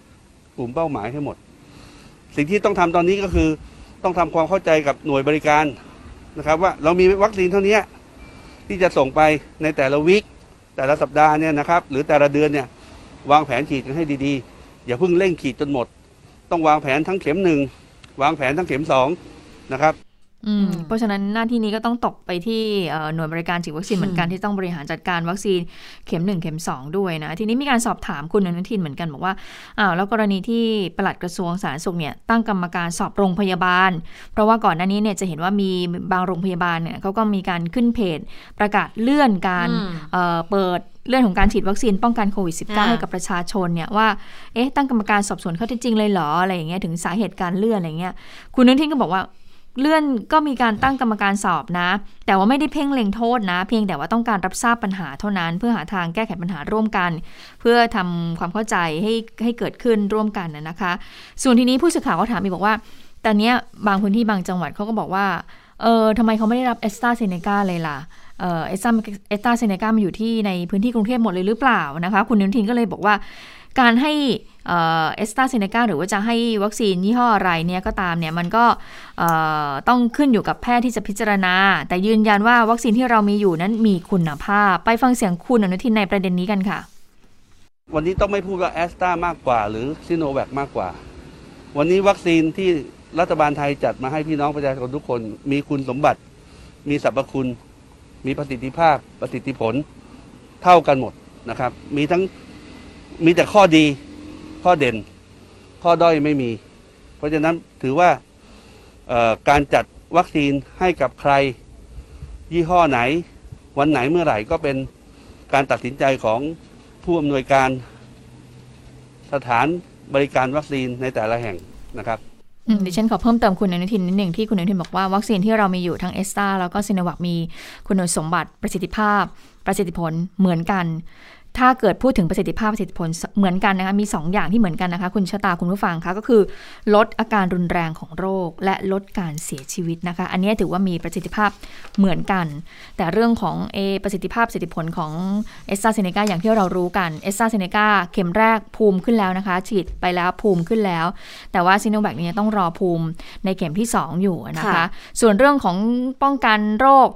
กลุ่มเป้าหมายให้หมด สิ่งที่ต้องทำตอนนี้ก็คือต้องทำความเข้าใจกับหน่วยบริการนะครับว่าเรามีวัคซีนเท่านี้ที่จะส่งไปในแต่ละวิคแต่ละสัปดาห์เนี่ยนะครับ หรือแต่ละเดือนเนี่ยวางแผนฉีดกันให้ดีๆ อย่าเพิ่งเร่งฉีดจนหมด ต้องวางแผนทั้งเข็มหนึ่งวางแผนทั้งเข็มสองนะครับ เพราะฉะนั้นหน้าที่นี้ก็ต้องตกไปที่เอ่อหน่วยบริการฉีดวัคซีนเหมือนกันที่ต้องบริหารจัดการวัคซีนเข็ม 1 เข็ม 2 ด้วยนะ ทีนี้มีการสอบถามคุณอนุทินเหมือนกันบอกว่าอ้าวแล้วกรณีที่ปลัดกระทรวงสาธารณสุขเนี่ยตั้งกรรมการสอบโรงพยาบาล เพราะว่าก่อนหน้านี้เนี่ยจะเห็นว่ามีบางโรงพยาบาลเนี่ยเขาก็มีการขึ้นเพจประกาศเลื่อนการอืมเอ่อเปิดเรื่องของการฉีดวัคซีนป้องกันโควิดอ่า -19 ให้กับประชาชนเนี่ยว่า เอ๊ะตั้งกรรมการสอบสวนข้อเท็จจริงเลยเหรออะไรอย่างเงี้ยถึงสาเหตุการเลื่อนอะไรเงี้ย คุณอนุทินก็บอกว่า เลื่อนก็มีการตั้งกรรมการสอบนะ แต่ว่าไม่ได้เพ่งเล็งโทษนะ เพียงแต่ว่าต้องการรับทราบปัญหาเท่านั้น เพื่อหาทางแก้ไขปัญหาร่วมกัน เพื่อทำความเข้าใจให้ให้เกิดขึ้นร่วมกันนะคะ ส่วนทีนี้ผู้สื่อข่าวก็ถามอีกบอกว่า ตอนนี้บางพื้นที่บางจังหวัดเขาก็บอกว่าเออทำไมเขาไม่ได้รับเอสตราเซเนกาเลยล่ะเออเอสตาเอสตราเซเนกามาอยู่ที่ในพื้นที่กรุงเทพหมดเลยหรือเปล่านะคะ คุณอนุทินก็เลยบอกว่า การให้เอสตาเซเนกาหรือว่าจะให้วัคซีนยี่ห้ออะไรเนี่ยก็ตามเนี่ยมันก็ต้องขึ้นอยู่กับแพทย์ที่จะพิจารณา แต่ยืนยันว่าวัคซีนที่เรามีอยู่นั้นมีคุณภาพ ไปฟังเสียงคุณอนุทินในประเด็นนี้กันค่ะ วันนี้ต้องไม่พูดว่าแอสตามากกว่า หรือซิโนแวคมากกว่า วันนี้วัคซีนที่รัฐบาลไทยจัดมาให้พี่น้องประชาชนทุกคน มีคุณสมบัติ มีสรรพคุณ มีประสิทธิภาพประสิทธิผลเท่ากันหมดนะครับ มีทั้ง มีแต่ข้อดีข้อเด่น ข้อด้อยไม่มี เพราะฉะนั้นถือว่าการจัดวัคซีนให้กับใคร ยี่ห้อไหน วันไหนเมื่อไหร่ก็เป็นการตัดสินใจของผู้อำนวยการสถานบริการวัคซีนในแต่ละแห่งนะครับดิฉันขอเพิ่มเติมคุณอนุทินนิดหนึ่งที่คุณอนุทินบอกว่าวัคซีนที่เรามีอยู่ทั้งเอสตาแล้วก็ซินวัคมีคุณสมบัติประสิทธิภาพ ประสิทธิผลเหมือนกัน ถ้าเกิดพูดถึงประสิทธิภาพประสิทธิผลเหมือนกันนะคะมี2ออย่างที่เหมือนกันนะคะ คุณชะตาคุณผู้ฟังคะก็คือ ลดอาการรุนแรงของโรค และลดการเสียชีวิตนะคะ อันนี้ถือว่ามีประสิทธิภาพเหมือนกัน แต่เรื่องของเอประสิทธิภาพประสิทธิผลของเอสตาเซเนกาอย่างที่เรารู้กันเอสตาเซเนกาเข็มแรกภูมิขึ้นแล้วนะคะ ฉีดไปแล้วภูมิขึ้นแล้ว แต่ว่าซิโนแวคเนี่ยต้องรอภูมิในเข็มที่ 2 อยู่นะคะ ส่วนเรื่องของป้องกันโรค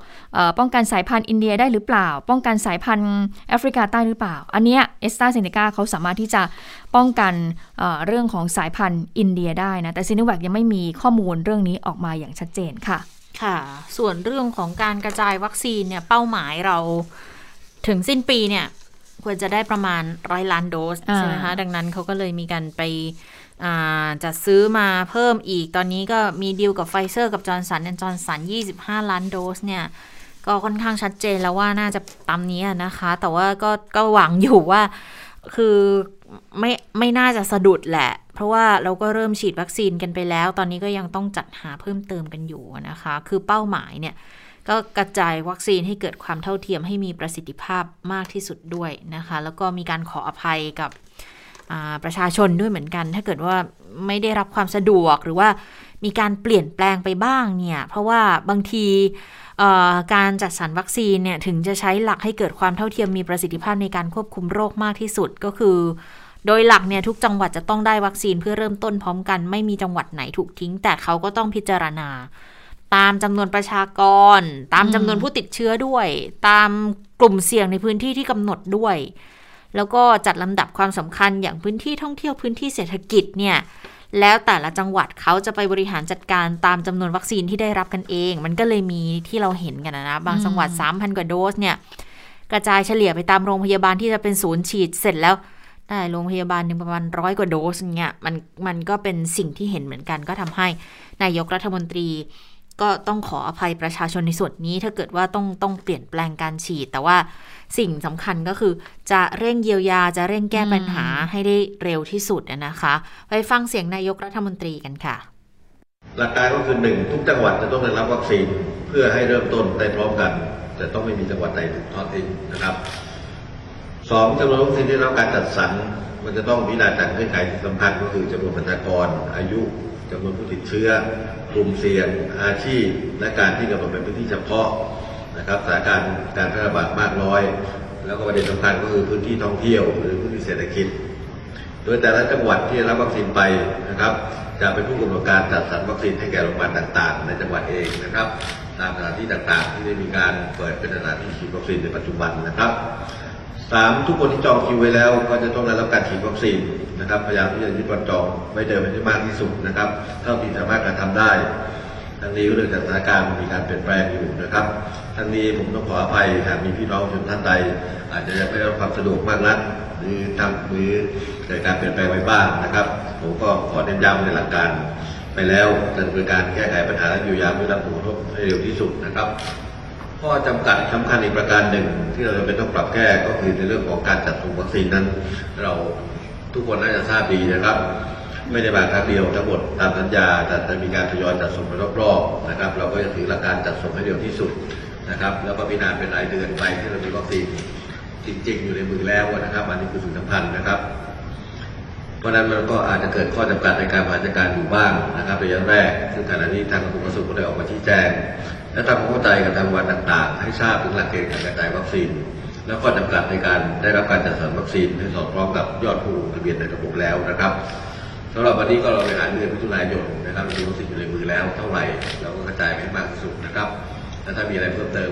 ป้องกันสายพันธุ์อินเดียได้หรือเปล่า ป้องกันสายพันธุ์แอฟริกาใต้หรือเปล่าอันนี้เอสตาเซเนกาเขาสามารถที่จะป้องกันเรื่องของสายพันธุ์อินเดียได้นะ แต่ซีโนแวคยังไม่มีข้อมูลเรื่องนี้ออกมาอย่างชัดเจนค่ะ ค่ะ ส่วนเรื่องของการกระจายวัคซีนเนี่ยเป้าหมายเราถึงสิ้นปีเนี่ยควรจะได้ประมาณร้อยล้านโดสใช่ไหมคะ ดังนั้นเขาก็เลยมีการไปจัดซื้อมาเพิ่มอีก ตอนนี้ก็มีดีลกับไฟเซอร์กับจอร์นสันแอนจอร์นสัน 25 ล้านโดสเนี่ย ก็ค่อนข้างชัดเจนแล้วว่าน่าจะตามนี้นะคะ แต่ว่าก็ก็หวังอยู่ว่าคือไม่ไม่น่าจะสะดุดแหละ เพราะว่าเราก็เริ่มฉีดวัคซีนกันไปแล้ว ตอนนี้ก็ยังต้องจัดหาเพิ่มเติมกันอยู่นะคะ คือเป้าหมายเนี่ยก็กระจายวัคซีนให้เกิดความเท่าเทียมให้มีประสิทธิภาพมากที่สุดด้วยนะคะ แล้วก็มีการขออภัยกับประชาชนด้วยเหมือนกัน ถ้าเกิดว่าไม่ได้รับความสะดวกหรือว่ามีการเปลี่ยนแปลงไปบ้างเนี่ย เพราะว่าบางที การจัดสรรวัคซีนเนี่ยถึงจะใช้หลักให้เกิดความเท่าเทียมมีประสิทธิภาพในการควบคุมโรคมากที่สุดก็คือ โดยหลักเนี่ยทุกจังหวัดจะต้องได้วัคซีนเพื่อเริ่มต้นพร้อมกัน ไม่มีจังหวัดไหนถูกทิ้ง แต่เขาก็ต้องพิจารณา ตามจำนวนประชากร ตามจำนวนผู้ติดเชื้อด้วย ตามกลุ่มเสี่ยงในพื้นที่ที่กำหนดด้วย แล้วก็จัดลำดับความสำคัญอย่างพื้นที่ท่องเที่ยวพื้นที่เศรษฐกิจเนี่ย แล้วแต่ละจังหวัดเขาจะไปบริหารจัดการตามจำนวนวัคซีนที่ได้รับกันเอง มันก็เลยมีที่เราเห็นกันนะบางจังหวัด 3,000 กว่าโดสเนี่ย กระจายเฉลี่ยไปตามโรงพยาบาลที่จะเป็นศูนย์ฉีดเสร็จแล้วได้โรงพยาบาลหนึ่งประมาณร้อยกว่าโดสเนี่ยมันมันก็เป็นสิ่งที่เห็นเหมือนกัน ก็ทำให้นายกรัฐมนตรีก็ต้องขออภัยประชาชนในส่วนนี้ถ้าเกิดว่าต้องต้องเปลี่ยนแปลงการฉีด แต่ว่า สิ่งสำคัญก็คือจะเร่งเยียวยาจะเร่งแก้ปัญหาให้ได้เร็วที่สุดนะคะ ไปฟังเสียงนายกรัฐมนตรีกันค่ะ หลักการก็คือหนึ่งทุกจังหวัดจะต้องได้รับวัคซีนเพื่อให้เริ่มต้นได้พร้อมกันแต่ต้องไม่มีจังหวัดใดถูกทอดทิ้งนะครับสองจำนวนวัคซีนที่รับการจัดสรรมันจะต้องมีรายจากเงื่อนไขสำคัญก็คือจำนวนประชากรอายุจำนวนผู้ติดเชื้อกลุ่มเสี่ยงอาชีพ และการที่กำหนดเป็นพื้นที่เฉพาะ นะครับสถานการณ์การแพร่ระบาดมากน้อย แล้วก็ประเด็นสำคัญก็คือพื้นที่ท่องเที่ยวหรือพื้นที่เศรษฐกิจ โดยแต่ละจังหวัดที่รับวัคซีนไปนะครับ จะเป็นผู้กำหนดการจัดสรรวัคซีนให้แก่โรงพยาบาลต่าง ๆ ในจังหวัดเองนะครับ ตามสถานที่ต่างๆ ที่ได้มีการเปิดเป็นสถานที่ฉีดวัคซีนในปัจจุบันนะครับสามทุกคนที่จองคิวไว้แล้ว ก็จะต้องได้รับการฉีดวัคซีนนะครับพยายามที่จะยึดวันจองไว้เดิมให้มากที่สุดนะครับเท่าที่สามารถกระทำได้ทั้งนี้ก็เรื่องจากสถานการณ์มีการเปลี่ยนแปลงอยู่นะครับ ทั้งนี้ผมต้องขออภัยหากมีพี่น้องชนท่านใด อาจจะไม่ได้รับความสะดวกมากนักหรือทำหรือเกิดการเปลี่ยนแปลงไปบ้างนะครับ ผมก็ขอเน้นย้ำในหลักการไปแล้วดำเนินการแก้ไขปัญหาและอยู่ยาเพื่รับผลกระทบให้เร็วที่สุดนะครับข้อจำกัดสำคัญอีกประการหนึ่ง ที่เราจะเป็นต้องปรับแก้ก็คือในเรื่องของการจัดส่งวัคซีนนั้น เราทุกคนน่าจะทราบดีนะครับ ไม่ได้มาครั้งเดียวทั้งหมดตามสัญญาแต่จะมีการทยอยจัดส่งไปรอบๆนะครับ เราก็จะถือหลักการจัดส่งให้เร็วที่สุด นะครับ แล้วก็พิจารณาเป็นรายเดือนไปที่เรามีวัคซีนจริง ๆ อยู่ในมือแล้วนะครับ อันนี้คือสิ่งสำคัญนะครับ เพราะนั้นมันก็อาจจะเกิดข้อจำกัดในการบริหารการอยู่บ้างนะครับระยะแรก ซึ่งขณะนี้ทางกระทรวงสาธารณสุขก็ได้ออกมาชี้แจง และทำความเข้าใจกับทางวันต่าง ๆ ให้ทราบถึงหลักเกณฑ์การกระจายวัคซีน แล้วก็จำกัดในการได้รับการจัดสรรวัคซีนให้สอดคล้องกับยอดผู้ลงทะเบียนในระบบแล้วนะครับสำหรับวันนี้ก็เราไปหาเดือนมิถุนายนนะครับมีวัคซีนอยู่ในมือแล้วเท่าไหร่เราก็กระจายให้มากที่สุดนะครับ และถ้ามีอะไรเพิ่มเติม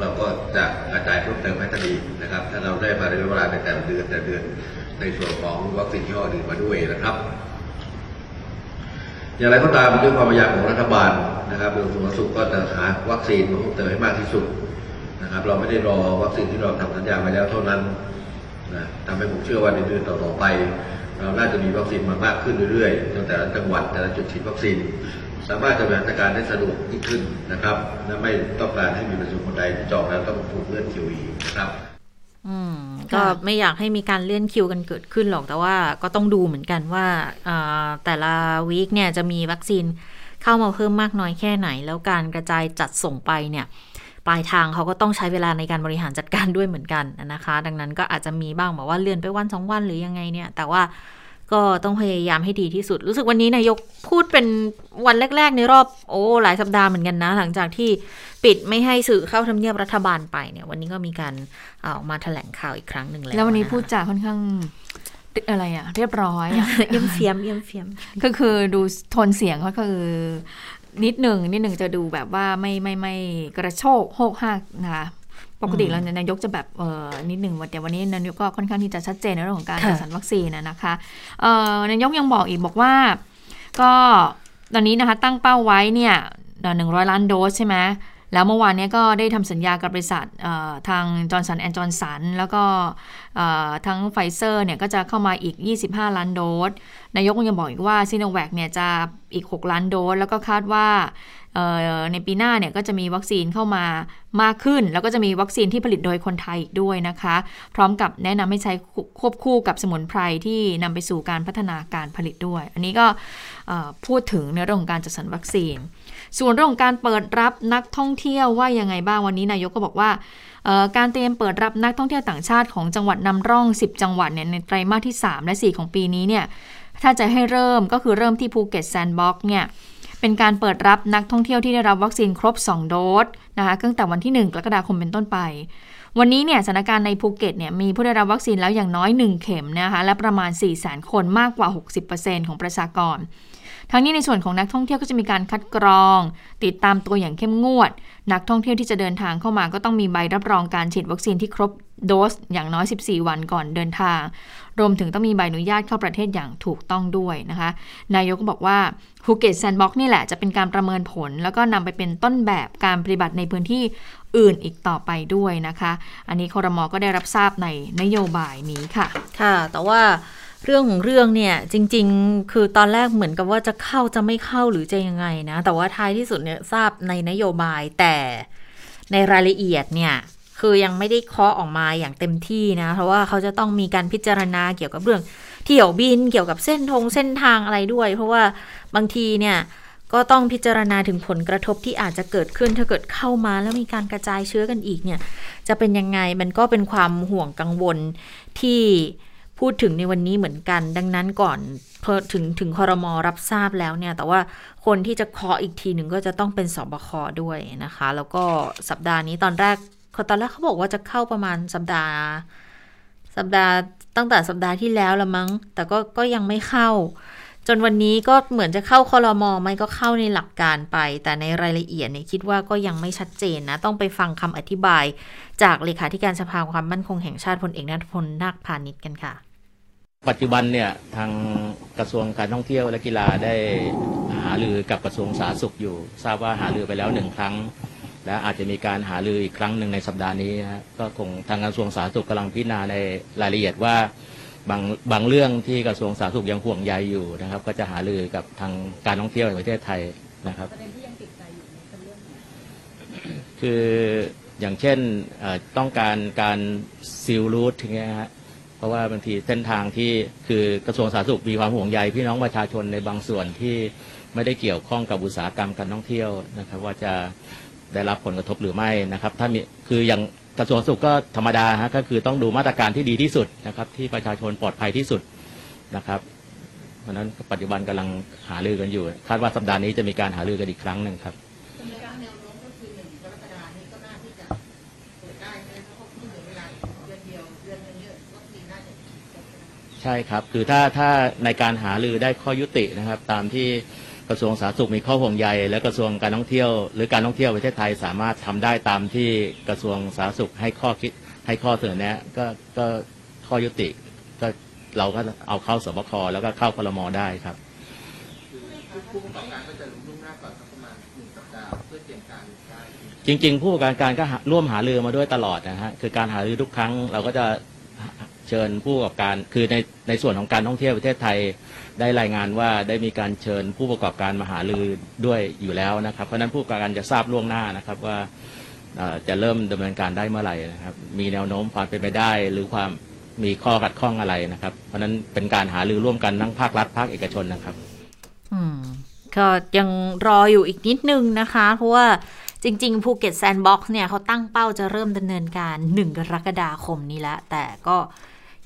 เราก็จะกระจายเพิ่มเติมให้ทันทีนะครับ ถ้าเราได้มาในเวลาในแต่ละเดือนแต่เดือนในส่วนของวัคซีนที่ห้ออื่นมาด้วยนะครับ อย่างไรก็ตามด้วยความพยายามของรัฐบาลนะครับกระทรวงสาธารณสุขก็จะหาวัคซีนมาเพิ่มเติมให้มากที่สุดนะครับ เราไม่ได้รอวัคซีนที่เราทำสัญญาไว้แล้วเท่านั้นนะทำให้ผมเชื่อว่าในเดือนต่อๆไป เราน่าจะมีวัคซีนมามากขึ้นเรื่อยๆตั้งแต่ละจังหวัดแต่ละจุดฉีดวัคซีน สามารถจะบริหารจัดการได้สะดวกยิ่งขึ้นนะครับและไม่ต้องการให้มีประชาชนคนใดที่จองแล้วต้องถูกเลื่อนคิวอีกนะครับอืมก็ไม่อยากให้มีการเลื่อนคิวกันเกิดขึ้นหรอกแต่ว่าก็ต้องดูเหมือนกันว่าอ่าแต่ละวีคเนี่ยจะมีวัคซีนเข้ามาเพิ่มมากน้อยแค่ไหน แล้วการกระจายจัดส่งไปเนี่ยปลายทางเขาก็ต้องใช้เวลาในการบริหารจัดการด้วยเหมือนกันนะคะ ดังนั้นก็อาจจะมีบ้างบอกว่าเลื่อนไปวันสองวันหรือยังไงเนี่ย แต่ว่า ก็ต้องพยายามให้ดีที่สุด รู้สึกวันนี้นายกพูดเป็นวันแรก ๆ ในรอบโอ้หลายสัปดาห์เหมือนกันนะ หลังจากที่ปิดไม่ให้สื่อเข้าทำเนียบรัฐบาลไปเนี่ย วันนี้ก็มีการเอาออกมาแถลงข่าวอีกครั้งหนึ่งแล้วแล้ววันนี้ะคะพูดจาค่อนข้างอะไรอะเรียบร้อยอะเยี่ยมเฟียมเยี่ยมเฟียม ก็คือดูโทนเสียงเขาคือนิดหนึ่งนิดหนึ่งจะดูแบบว่าไม่ไม่ไม่กระโชกโหกหักนะคะ ปกติอืมแล้วนายกจะแบบเออนิดหนึ่งแต่วันนี้นายกก็ค่อนข้างที่จะชัดเจนในเรื่องของการค่ะจัดสรรวัคซีนนะนะคะเอ่อนายกยังบอกอีกบอกว่า ก็ตอนนี้นะคะตั้งเป้าไว้เนี่ยหนึ่งร้อยล้านโดสใช่ไหม แล้วเมื่อวานนี้ก็ได้ทำสัญญากับบริษัททางจอร์นสันแอนจอร์นสันแล้วก็ทั้งไฟเซอร์เนี่ยก็จะเข้ามาอีก 25 ล้านโดส นายกยังบอกอีกว่าซีโนแวคเนี่ยจะอีก 6 ล้านโดส แล้วก็คาดว่าในปีหน้าเนี่ยก็จะมีวัคซีนเข้ามามากขึ้น แล้วก็จะมีวัคซีนที่ผลิตโดยคนไทยอีกด้วยนะคะ พร้อมกับแนะนำให้ใช้ควบคู่กับสมุนไพรที่นำไปสู่การพัฒนาการผลิตด้วย อันนี้ก็พูดถึงในเรื่องของการจัดสรรวัคซีน ส่วนเรื่องของการเปิดรับนักท่องเที่ยวว่ายังไงบ้างวันนี้นายกก็บอกว่าการเตรียมเปิดรับนักท่องเที่ยวต่างชาติของจังหวัดนำร่อง 10 จังหวัดเนี่ยในไตรมาสที่ 3 และ 4 ของปีนี้เนี่ยถ้าจะให้เริ่มก็คือเริ่มที่ภูเก็ตแซนด์บ็อกซ์เนี่ยเป็นการเปิดรับนักท่องเที่ยวที่ได้รับวัคซีนครบ 2 โดสนะคะตั้งแต่วันที่ 1 กรกฎาคมเป็นต้นไป วันนี้เนี่ยสถานการณ์ในภูเก็ตเนี่ยมีผู้ได้รับวัคซีนแล้วอย่างน้อย 1 เข็มนะคะและประมาณ 4 0 0 0 0 0 คนมากกว่า 60%ของประชากร ทั้งนี้ในส่วนของนักท่องเที่ยวก็จะมีการคัดกรอง ติดตามตัวอย่างเข้มงวด นักท่องเที่ยวที่จะเดินทางเข้ามาก็ต้องมีใบรับรองการฉีดวัคซีนที่ครบโดสอย่างน้อย 14 วันก่อนเดินทาง รวมถึงต้องมีใบอนุญาตเข้าประเทศอย่างถูกต้องด้วยนะคะ นายกก็บอกว่าภูเก็ตแซนด์บ็อกซ์นี่แหละจะเป็นการประเมินผล แล้วก็นำไปเป็นต้นแบบการปฏิบัติในพื้นที่อื่นอีกต่อไปด้วยนะคะ อันนี้คอรมอก็ได้รับทราบในนโยบายนี้ค่ะ ค่ะ แต่ว่า เรื่องของเรื่องเนี่ยจริง ๆ คือตอนแรกเหมือนกับว่าจะเข้าจะไม่เข้าหรือจะยังไงนะ แต่ว่าท้ายที่สุดเนี่ยทราบในนโยบายแต่ในรายละเอียดเนี่ยคือยังไม่ได้เคาะออกมาอย่างเต็มที่นะ เพราะว่าเขาจะต้องมีการพิจารณาเกี่ยวกับเรื่องเที่ยวบินเกี่ยวกับเส้นทงเส้นทางอะไรด้วย เพราะว่าบางทีเนี่ยก็ต้องพิจารณาถึงผลกระทบที่อาจจะเกิดขึ้นถ้าเกิดเข้ามาแล้วมีการกระจายเชื้อกันอีกเนี่ยจะเป็นยังไงมันก็เป็นความห่วงกังวลที่ พูดถึงในวันนี้เหมือนกัน ดังนั้นก่อนถึงถึงคอรมอรับทราบแล้วเนี่ย แต่ว่าคนที่จะเคาะอีกทีหนึ่งก็จะต้องเป็นสบคด้วยนะคะ แล้วก็สัปดาห์นี้ตอนแรกตอนแรกเขาบอกว่าจะเข้าประมาณสัปดาห์ สัปดาห์ตั้งแต่สัปดาห์ที่แล้วละมั้ง แต่ก็ก็ยังไม่เข้า จนวันนี้ก็เหมือนจะเข้าคอรมอไม่ก็เข้าในหลักการไป แต่ในรายละเอียดเนี่ยคิดว่าก็ยังไม่ชัดเจนนะ ต้องไปฟังคำอธิบาย จากเลขาธิการสภาความมั่นคงแห่งชาติพลเอกนัทพลนาคพาณิชย์กันค่ะ ปัจจุบันเนี่ยทางกระทรวงการท่องเที่ยวและกีฬาได้หารือกับกระทรวงสาธารณสุขอยู่ ทราบว่าหารือไปแล้วหนึ่งครั้ง และอาจจะมีการหารืออีกครั้งหนึ่งในสัปดาห์นี้นะฮะก็คงทางกระทรวงสาธารณสุขกำลังพิจารณาในรายละเอียดว่าบางบางเรื่องที่กระทรวงสาธารณสุขยังห่วงใยอยู่นะครับ ก็จะหารือกับทางการท่องเที่ยวแห่งประเทศไทยนะครับคืออย่างเช่นเอ่อต้องการการซิลรูทอย่างเงี้ยฮะ เพราะว่าบางทีเส้นทางที่คือกระทรวงสาธารณสุขมีความห่วงใยพี่น้องประชาชนในบางส่วนที่ไม่ได้เกี่ยวข้องกับอุตสาหกรรมการท่องเที่ยวนะครับ ว่าจะได้รับผลกระทบหรือไม่นะครับ ถ้ามีคืออย่างกระทรวงสุขก็ธรรมดาฮะก็คือต้องดูมาตรการที่ดีที่สุดนะครับ ที่ประชาชนปลอดภัยที่สุดนะครับเพราะฉะนั้นปัจจุบันกำลังหารือกันอยู่ คาดว่าสัปดาห์นี้จะมีการหารือกันอีกครั้งหนึ่งครับ แนวโน้มก็คือหนึ่งกรกฎาคมนี้ก็น่าที่จะเปิดได้ใช่ไหมเพราะว่าเพิ่งเหลือเวลาอีก ใช่ครับ คือถ้าถ้าในการหารือได้ข้อยุตินะครับ ตามที่กระทรวงสาธารณสุขมีข้อห่วงใย และกระทรวงการท่องเที่ยว หรือการท่องเที่ยวประเทศไทยสามารถทำได้ตามที่กระทรวงสาธารณสุขให้ข้อคิดให้ข้อเสนอแนะก็ก็ข้อยุติก็เราก็เอาเข้าสบคแล้วก็เข้าคลมได้ครับจริง ๆ ผู้ประกอบการก็ร่วมหารือมาด้วยตลอดนะฮะคือการหารือทุกครั้งเราก็จะ เชิญผู้ประกอบการ คือในในส่วนของการท่องเที่ยวประเทศไทย ได้รายงานว่าได้มีการเชิญผู้ประกอบการมาหารือด้วยอยู่แล้วนะครับ เพราะฉะนั้นผู้ประกอบการจะทราบล่วงหน้านะครับว่าจะเริ่มดำเนินการได้เมื่อไหร่นะครับ มีแนวโน้มความเป็นไปได้ หรือความมีข้อขัดข้องอะไรนะครับ เพราะฉะนั้นเป็นการหารือร่วมกันทั้งภาครัฐภาคเอกชนนะครับ อืมก็ยังรออยู่อีกนิดนึงนะคะ เพราะว่าจริงๆภูเก็ตแซนด์บ็อกซ์เนี่ยเขาตั้งเป้าจะเริ่มดำเนินการ 1 กรกฎาคมนี้แล้วแต่ก็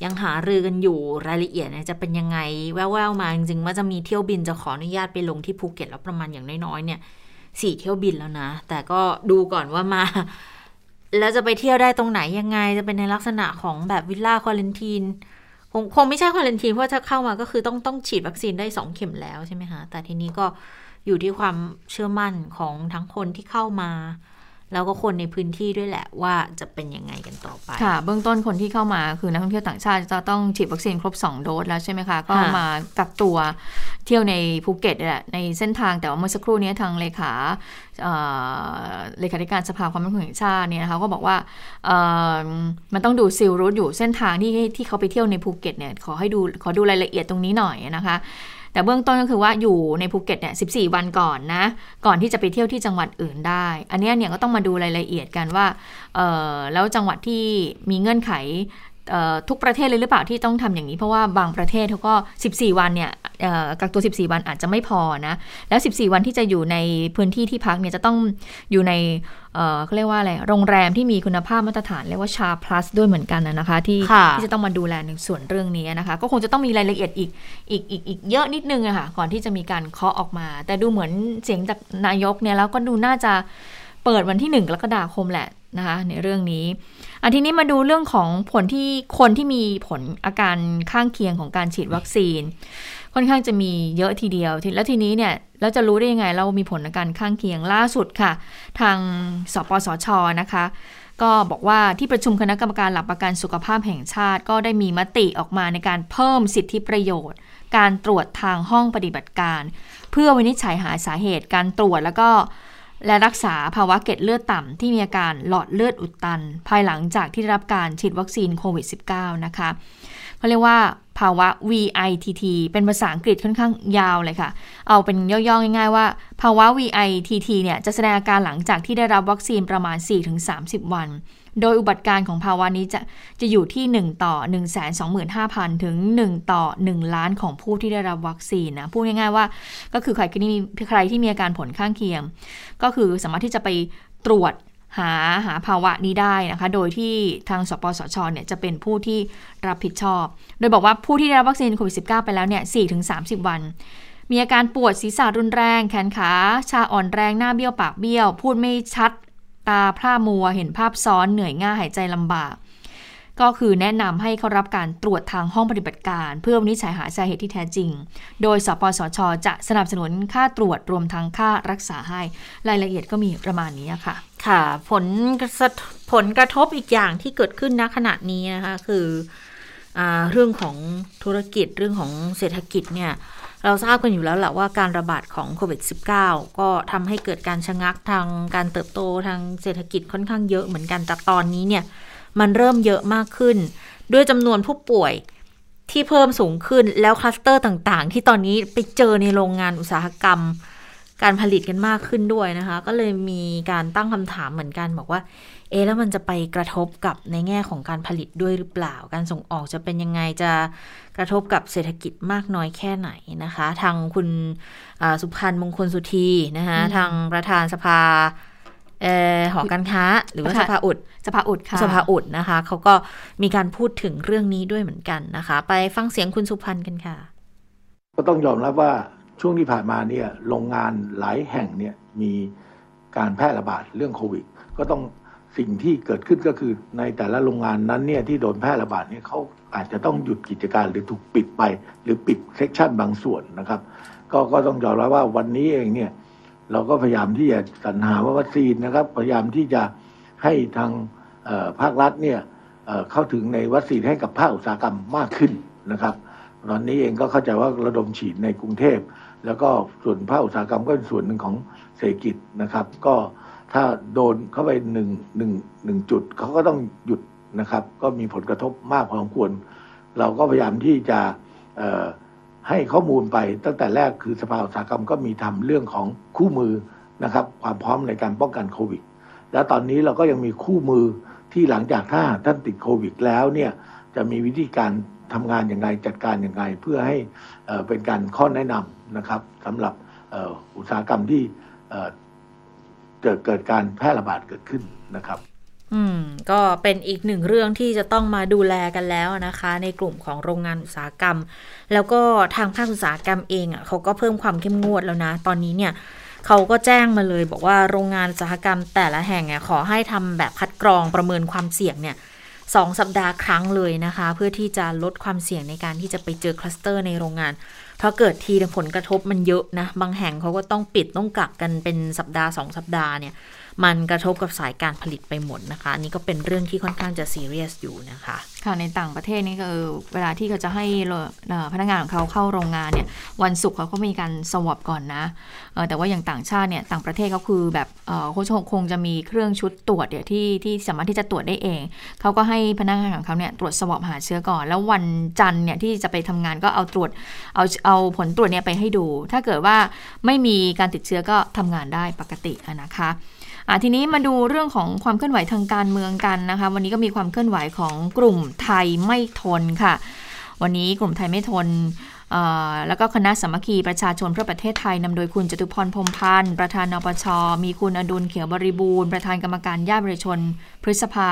ยังหารือกันอยู่รายละเอียดเนี่ยจะเป็นยังไง แว่วๆมาจริงๆว่าจะมีเที่ยวบินจะขออนุญาตไปลงที่ภูเก็ตแล้วประมาณอย่างน้อยๆเนี่ยสี่เที่ยวบินแล้วนะ แต่ก็ดูก่อนว่ามา แล้วจะไปเที่ยวได้ตรงไหนยังไง จะเป็นในลักษณะของแบบ villa quarantineคงคงไม่ใช่ควอลันทีนเพราะถ้าเข้ามาก็คือต้องต้องฉีดวัคซีนได้สองเข็มแล้วใช่ไหมคะแต่ทีนี้ก็อยู่ที่ความเชื่อมั่นของทั้งคนที่เข้ามา แล้วก็คนในพื้นที่ด้วยแหละว่าจะเป็นยังไงกันต่อไป ค่ะ เบื้องต้นคนที่เข้ามาคือนักท่องเที่ยวต่างชาติจะต้องฉีดวัคซีนครบ 2 โดสแล้วใช่ไหมคะ ก็ค่ะมากักตัวเที่ยวในภูเก็ตนี่แหละในเส้นทางแต่ว่าเมื่อสักครู่นี้ทางเลขาเอ่อเลขาธิการสภาความมั่นคงแห่งชาติเนี่ยนะคะก็บอกว่าเอ่อมันต้องดู sealed route อยู่เส้นทางที่ที่เขาไปเที่ยวในภูเก็ตเนี่ยขอให้ดูขอดูรายละเอียดตรงนี้หน่อยนะคะ แต่เบื้องต้นก็คือว่าอยู่ในภูเก็ตเนี่ย14วันก่อนนะ ก่อนที่จะไปเที่ยวที่จังหวัดอื่นได้ อันนี้เนี่ยก็ต้องมาดูรายละเอียดกันว่า เออแล้วจังหวัดที่มีเงื่อนไข ทุกประเทศเลยหรือเปล่าที่ต้องทำอย่างนี้ เพราะว่าบางประเทศเขาก็ 14 วันเนี่ยเอ่อกักตัว 14 วันอาจจะไม่พอนะ แล้ว 14 วันที่จะอยู่ในพื้นที่ที่พักเนี่ยจะต้องอยู่ในเอ่อเขาเรียกว่าอะไร โรงแรมที่มีคุณภาพมาตรฐานเรียกว่าชา plus ด้วยเหมือนกันนะนะคะ ที่ค่ะที่จะต้องมาดูแลในส่วนเรื่องนี้นะคะ ก็คงจะต้องมีรายละเอียดอีกอีกอีกอีกเยอะนิดนึงอะค่ะก่อนที่จะมีการเคาะออกมา แต่ดูเหมือนเสียงจากนายกเนี่ยแล้วก็ดูน่าจะเปิดวันที่หนึ่งกรกฎาคมแหละ นะคะในเรื่องนี้อันทีนี้มาดูเรื่องของผลที่คนที่มีผลอาการข้างเคียงของการฉีดวัคซีน ค่อนข้างจะมีเยอะทีเดียว แล้วทีนี้เนี่ยเราจะรู้ได้ยังไง เรามีผลอาการข้างเคียงล่าสุดค่ะ ทางสปสชนะคะ ก็บอกว่าที่ประชุมคณะกรรมการหลักประกันสุขภาพแห่งชาติ ก็ได้มีมติออกมาในการเพิ่มสิทธิประโยชน์ การตรวจทางห้องปฏิบัติการ เพื่อวินิจฉัยหาสาเหตุการตรวจแล้วก็ และรักษาภาวะเกล็ดเลือดต่ำที่มีอาการหลอดเลือดอุดตัน ภายหลังจากที่ได้รับการฉีดวัคซีนโควิด -19 นะคะเขาเรียกว่าภาวะ VITT เป็นภาษาอังกฤษค่อนข้างยาวเลยค่ะ เอาเป็นย่อๆง่ายๆว่า ภาวะ VITT เนี่ยจะแสดงอาการหลังจากที่ได้รับวัคซีนประมาณ 4-30 วัน โดยอุบัติการของภาวะนี้จะจะอยู่ที่ 1 ต่อ 125,000 ถึง 1 ต่อ 1 ล้านของผู้ที่ได้รับวัคซีนนะ พูดง่ายๆว่าก็คือใครที่มีใครที่มีอาการผลข้างเคียง ก็คือสามารถที่จะไปตรวจหาหาภาวะนี้ได้นะคะ โดยที่ทางสปสชเนี่ยจะเป็นผู้ที่รับผิดชอบ โดยบอกว่าผู้ที่ได้รับวัคซีนโควิด -19 ไปแล้วเนี่ย4-30 วัน มีอาการปวดศีรษะรุนแรง แขนขา ชาอ่อนแรง หน้าเบี้ยวปากเบี้ยว พูดไม่ชัด ตาพร่ามัว เห็นภาพซ้อนเหนื่อยง่ายหายใจลำบาก ก็คือแนะนำให้เขารับการตรวจทางห้องปฏิบัติการ เพื่อวินิจฉัยหาสาเหตุที่แท้จริง โดยสปสช จะสนับสนุนค่าตรวจรวมทั้งค่ารักษาให้รายละเอียดก็มีประมาณนี้ค่ะ ค่ะ ผลผลกระทบอีกอย่างที่เกิดขึ้นณขณะนี้นะคะคืออเรื่องของธุรกิจเรื่องของเศรษฐกิจเนี่ย เราทราบกันอยู่แล้วแหละว่าการระบาดของโควิด -19 ก็ทำให้เกิดการชะงักทางการเติบโตทางเศรษฐกิจค่อนข้างเยอะเหมือนกันแต่ตอนนี้เนี่ยมันเริ่มเยอะมากขึ้น ด้วยจำนวนผู้ป่วยที่เพิ่มสูงขึ้นแล้วคลัสเตอร์ต่างๆ ที่ตอนนี้ไปเจอในโรงงานอุตสาหกรรม การผลิตกันมากขึ้นด้วยนะคะ ก็เลยมีการตั้งคำถามเหมือนกันบอกว่า เอะแล้วมันจะไปกระทบกับในแง่ของการผลิตด้วยหรือเปล่า การส่งออกจะเป็นยังไงจะกระทบกับเศรษฐกิจมากน้อยแค่ไหนนะคะ ทางคุณอ่าสุพันธ์มงคลสุธีนะคะอืมทางประธานสภาเอ่อหอการค้า หรือว่าประสธานภาอุดสภาอุดค่ะสภาอุดนะคะเขาก็มีการพูดถึงเรื่องนี้ด้วยเหมือนกันนะคะ ไปฟังเสียงคุณสุพันธ์กันค่ะ ก็ต้องยอมรับว่าช่วงที่ผ่านมาเนี่ยโรงงานหลายแห่งเนี่ยมีการแพร่ระบาดเรื่องโควิด ก็ต้อง สิ่งที่เกิดขึ้นก็คือในแต่ละโรงงานนั้นเนี่ยที่โดนแพร่ระบาดเนี่ยเขาอาจจะต้องหยุดกิจการหรือถูกปิดไป หรือปิดเซกชันบางส่วนนะครับ ก็ก็ต้องยอมรับว่าวันนี้เองเนี่ยเราก็พยายามที่จะสรรหาวัคซีนนะครับ พยายามที่จะให้ทางภาครัฐเนี่ยเข้าถึงในวัคซีนให้กับภาคอุตสาหกรรมมากขึ้นนะครับ ตอนนี้เองก็เข้าใจว่าระดมฉีดในกรุงเทพ แล้วก็ส่วนภาคอุตสาหกรรมก็เป็นส่วนหนึ่งของเศรษฐกิจนะครับ ก็ ถ้าโดนเข้าไปหนึ่งหนึ่งหนึ่งจุดเขาก็ต้องหยุดนะครับ ก็มีผลกระทบมากพอสมควร เราก็พยายามที่จะให้ข้อมูลไปตั้งแต่แรกคือสภาอุตสาหกรรมก็มีทำเรื่องของคู่มือนะครับ ความพร้อมในการป้องกันโควิด แล้วตอนนี้เราก็ยังมีคู่มือที่หลังจากถ้าท่านติดโควิด แล้วเนี่ยจะมีวิธีการทำงานอย่างไรจัดการอย่างไรเพื่อให้เอ่อเป็นการข้อแนะนำนะครับสำหรับอุตสาหกรรมที่ เอ่อเกิดเกิดการแพร่ระบาดเกิดขึ้นนะครับ อืม ก็เป็นอีกหนึ่งเรื่องที่จะต้องมาดูแลกันแล้วนะคะ ในกลุ่มของโรงงานอุตสาหกรรม แล้วก็ทางภาคอุตสาหกรรมเองอะเขาก็เพิ่มความเข้มงวดแล้วนะ ตอนนี้เนี่ยเขาก็แจ้งมาเลยบอกว่าโรงงานอุตสาหกรรมแต่ละแห่งเนี่ยขอให้ทำแบบคัดกรองประเมินความเสี่ยงเนี่ยสองสัปดาห์ครั้งเลยนะคะ เพื่อที่จะลดความเสี่ยงในการที่จะไปเจอคลัสเตอร์ในโรงงาน พราเกิดทีผลกระทบมันเยอะนะ บางแห่งเขาก็ต้องปิดต้องกักกันเป็นสัปดาห์สองสัปดาห์เนี่ย มันกระทบกับสายการผลิตไปหมดนะคะอันนี่ก็เป็นเรื่องที่ค่อนข้างจะซีเรียสอยู่นะคะค่ะในต่างประเทศนี่ก็คือเวลาที่เขาจะให้พนักงานของเขาเข้าโรงงานเนี่ยวันศุกร์เขาก็มีการสวอปก่อนนะแต่ว่าอย่างต่างชาติเนี่ยต่างประเทศเขาคือแบบเขาคงจะมีเครื่องชุดตรวจเนี่ยที่ที่สามารถที่จะตรวจได้เองเขาก็ให้พนักงานของเขาเนี่ยตรวจสวอปหาเชื้อก่อน แล้ววันจันทร์เนี่ยที่จะไปทำงานก็เอาตรวจเอาเอาผลตรวจเนี่ยไปให้ดู ถ้าเกิดว่าไม่มีการติดเชื้อก็ทำงานได้ปกตินะคะ ทีนี้มาดูเรื่องของความเคลื่อนไหวทางการเมืองกันนะคะ วันนี้ก็มีความเคลื่อนไหวของกลุ่มไทยไม่ทนค่ะ วันนี้กลุ่มไทยไม่ทนแล้วก็คณะสมัคคีประชาชนเพื่อประเทศไทยนำโดยคุณจตุพรพรมพันธ์ ประธานนปช มีคุณอดุลเขียวบริบูรณ์ ประธานกรรมการญาติบริชน พฤษภา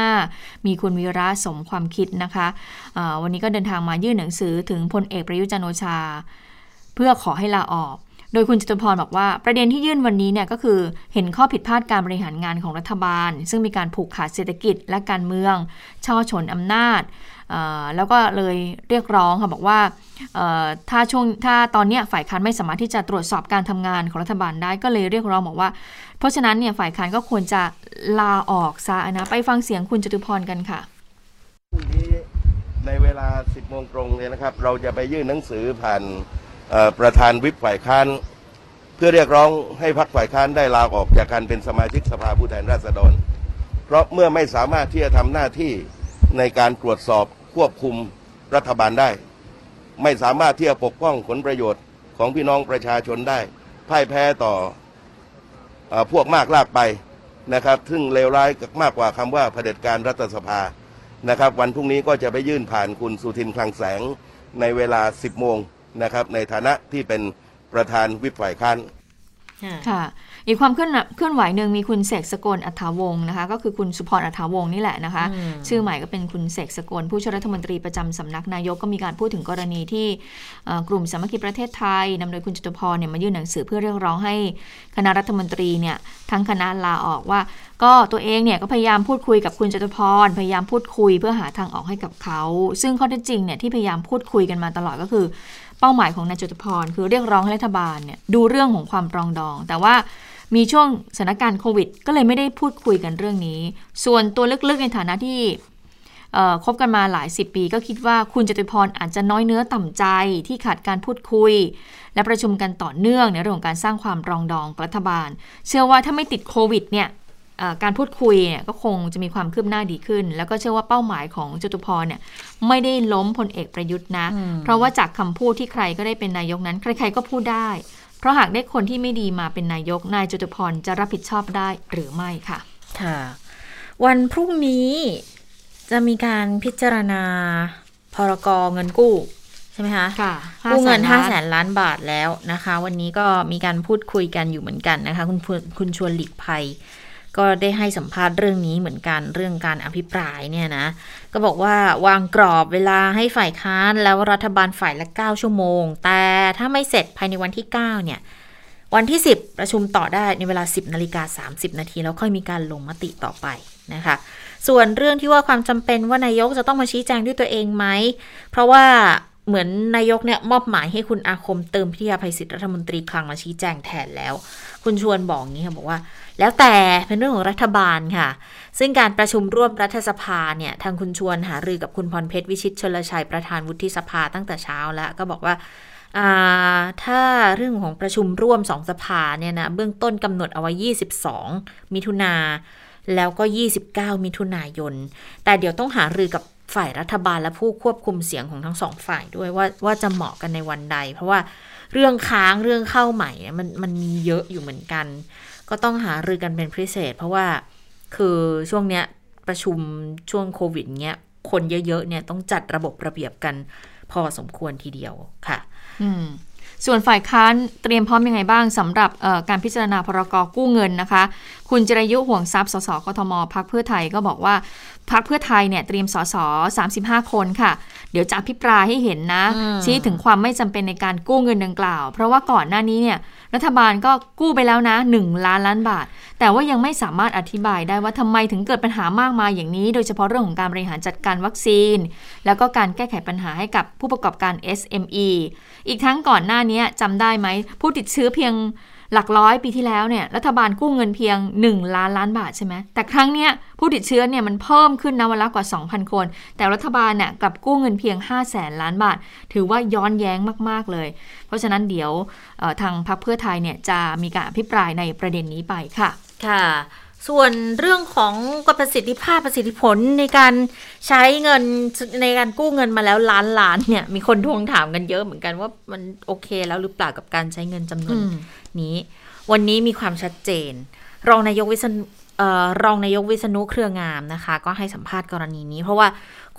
35 มีคุณวีระสมความคิดนะคะวันนี้ก็เดินทางมายื่นหนังสือถึงพลเอกประยุจันทร์โอชา เพื่อขอให้ลาออก โดยคุณจตุพรบอกว่าประเด็นที่ยื่นวันนี้เนี่ยก็คือเห็นข้อผิดพลาดการบริหารงานของรัฐบาล ซึ่งมีการผูกขาดเศรษฐกิจและการเมืองช่อชนอำนาจแล้วก็เลยเรียกร้องค่ะบอกว่าถ้าช่วงถ้าตอนนี้ฝ่ายค้านไม่สามารถที่จะตรวจสอบการทำงานของรัฐบาลได้ก็เลยเรียกร้องบอกว่า เพราะฉะนั้นเนี่ยฝ่ายค้านก็ควรจะลาออกซะนะไปฟังเสียงคุณจตุพรกันค่ะในเวลา 10โมงตรงเนี่ยนะครับ เราจะไปยื่นหนังสือผ่าน ประธานวิปฝ่ายค้าน เพื่อเรียกร้องให้พรรคฝ่ายค้านได้ลาออกจากการเป็นสมาชิกสภาผู้แทนราษฎร เพราะเมื่อไม่สามารถที่จะทำหน้าที่ในการตรวจสอบควบคุมรัฐบาลได้ ไม่สามารถที่จะปกป้องผลประโยชน์ของพี่น้องประชาชนได้พ่ายแพ้ต่ออพวกมากลากไปนะครับ ซึ่งเลวร้ายมากกว่าคำว่าเผด็จการรัฐสภานะครับ วันพรุ่งนี้ก็จะไปยื่นผ่านคุณสุทินคลังแสงในเวลา 10 โมง นะครับในฐานะที่เป็นประธานวิปฝ่ายค้านค่ะอีกความเคลื่อนเคลื่อนไหวหนึ่งมีคุณเสกสกลอัฐาวงศ์นะคะ ก็คือคุณสุพรอัฐาวงศ์นี่แหละนะคะอืมชื่อใหม่ก็เป็นคุณเสกสกลผู้ช่วยรัฐมนตรีประจำสำนักนายกก็มีการพูดถึงกรณีที่เอ่อกลุ่มสามัคคีประเทศไทยนำโดยคุณจตุพรเนี่ยมายื่นหนังสือเพื่อเรียกร้องให้คณะรัฐมนตรีเนี่ยทั้งคณะลาออกว่า ก็ตัวเองเนี่ยก็พยายามพูดคุยกับคุณจตุพรพยายามพูดคุยเพื่อหาทางออกให้กับเขา ซึ่งข้อเท็จจริงเนี่ยที่พยายามพูดคุยกันมาตลอดก็คือ เป้าหมายของนายจตุพรคือเรียกร้องให้รัฐบาลเนี่ยดูเรื่องของความปรองดอง แต่ว่ามีช่วงสถานการณ์โควิด ก็เลยไม่ได้พูดคุยกันเรื่องนี้ ส่วนตัวลึกๆในฐานะที่คบกันมาหลายสิบปี ก็คิดว่าคุณจตุพรอาจจะน้อยเนื้อต่ำใจที่ขาดการพูดคุย และประชุมกันต่อเนื่องในเรื่องของการสร้างความปรองดองรัฐบาล เชื่อว่าถ้าไม่ติดโควิดเนี่ย การพูดคุยเนี่ยก็คงจะมีความคืบหน้าดีขึ้น แล้วก็เชื่อว่าเป้าหมายของจตุพรเนี่ยไม่ได้ล้มพลเอกประยุทธ์นะ เพราะว่าจากคำพูดที่ใครก็ได้เป็นนายกนั้น ใครๆก็พูดได้ เพราะหากได้คนที่ไม่ดีมาเป็นนายกนายจตุพรจะรับผิดชอบได้หรือไม่ค่ะ ค่ะ วันพรุ่งนี้จะมีการพิจารณาพรกเงินกู้ใช่ไหมคะค่ะกู้เงิน500,000 5 0 0แสนล้านบาทแล้วนะคะ วันนี้ก็มีการพูดคุยกันอยู่เหมือนกันนะคะ คุณพคุณชวนหลีกภัย ก็ได้ให้สัมภาษณ์เรื่องนี้เหมือนกันเรื่องการอภิปรายเนี่ยนะ ก็บอกว่าวางกรอบเวลาให้ฝ่ายค้านแล้วรัฐบาลฝ่ายละ 9 ชั่วโมง แต่ถ้าไม่เสร็จภายในวันที่ 9 เนี่ย วันที่ 10 ประชุมต่อได้ในเวลา 10นาฬิกา30 นาทีแล้วค่อยมีการลงมติต่อไปนะคะส่วนเรื่องที่ว่าความจำเป็นว่านายกจะต้องมาชี้แจงด้วยตัวเองไหม เพราะว่าเหมือนนายกเนี่ยมอบหมายให้คุณอาคมเติมพิทยาภัยศิษย์รัฐมนตรีคลังมาชี้แจงแทนแล้ว คุณชวนบอกงี้ค่ะบอกว่า แล้วแต่เป็นเรื่องของรัฐบาลค่ะ ซึ่งการประชุมร่วมรัฐสภาเนี่ยทางคุณชวนหารือกับคุณพรเพชรวิชิตชลชัยประธานวุฒิสภาตั้งแต่เช้าแล้ว ก็บอกว่าถ้าเรื่องของประชุมร่วมสองสภาเนี่ยนะเบื้องต้นกำหนดเอาไว้ 22 มิถุนาแล้วก็ 29 มิถุนายน แต่เดี๋ยวต้องหารือกับฝ่ายรัฐบาลและผู้ควบคุมเสียงของทั้งสองฝ่ายด้วยว่าว่าจะเหมาะกันในวันใด เพราะว่าเรื่องค้างเรื่องเข้าใหม่มันมันมีเยอะอยู่เหมือนกัน ก็ต้องหารือกันเป็นพิเศษ เพราะว่าคือช่วงเนี้ยประชุมช่วงโควิดเนี้ยคนเยอะๆเนี่ยต้องจัดระบบระเบียบกันพอสมควรทีเดียวค่ะอืมส่วนฝ่ายค้านเตรียมพร้อมยังไงบ้างสำหรับการพิจารณาพรกกู้เงินนะคะ คุณจรยุห่วงทรัพย์สสกทมพักเพื่อไทยก็บอกว่าพักเพื่อไทยเนี่ยเตรียมสส35 คนค่ะ เดี๋ยวจะอภิปรายให้เห็นนะ ชี้ถึงความไม่จำเป็นในการกู้เงินดังกล่าว เพราะว่าก่อนหน้านี้เนี่ย รัฐบาลก็กู้ไปแล้วนะ 1 ล้านล้านบาท แต่ว่ายังไม่สามารถอธิบายได้ว่าทำไมถึงเกิดปัญหามากมายอย่างนี้ โดยเฉพาะเรื่องของการบริหารจัดการวัคซีน แล้วก็การแก้ไขปัญหาให้กับผู้ประกอบการ SME อีกทั้งก่อนหน้านี้จำได้ไหม ผู้ติดเชื้อเพียง หลักร้อยปีที่แล้วเนี่ยรัฐบาลกู้เงินเพียง 1 ล้านล้านบาทใช่ไหมแต่ครั้งเนี้ยผู้ติดเชื้อเนี่ยมันเพิ่มขึ้นนะวันละกว่า 2,000 คน แต่รัฐบาลเนี่ยกลับกู้เงินเพียง 5 0 0แสนล้านบาท ถือว่าย้อนแย้งมาก ๆ เลย เพราะฉะนั้นเดี๋ยวทางพรรคเพื่อไทยเนี่ยจะมีการอภิปรายในประเด็นนี้ไปค่ะ ค่ะ ส่วนเรื่องของประสิทธิภาพประสิทธิผลในการใช้เงินในการกู้เงินมาแล้วล้านล้านเนี่ยมีคนทวงถามกันเยอะเหมือนกันว่ามันโอเคแล้วหรือเปล่ากับการใช้เงินจำนวน นี้ วันนี้มีความชัดเจน รองนายกวิษณุรองนายกวิษณุเครืองามนะคะ ก็ให้สัมภาษณ์กรณีนี้ เพราะว่า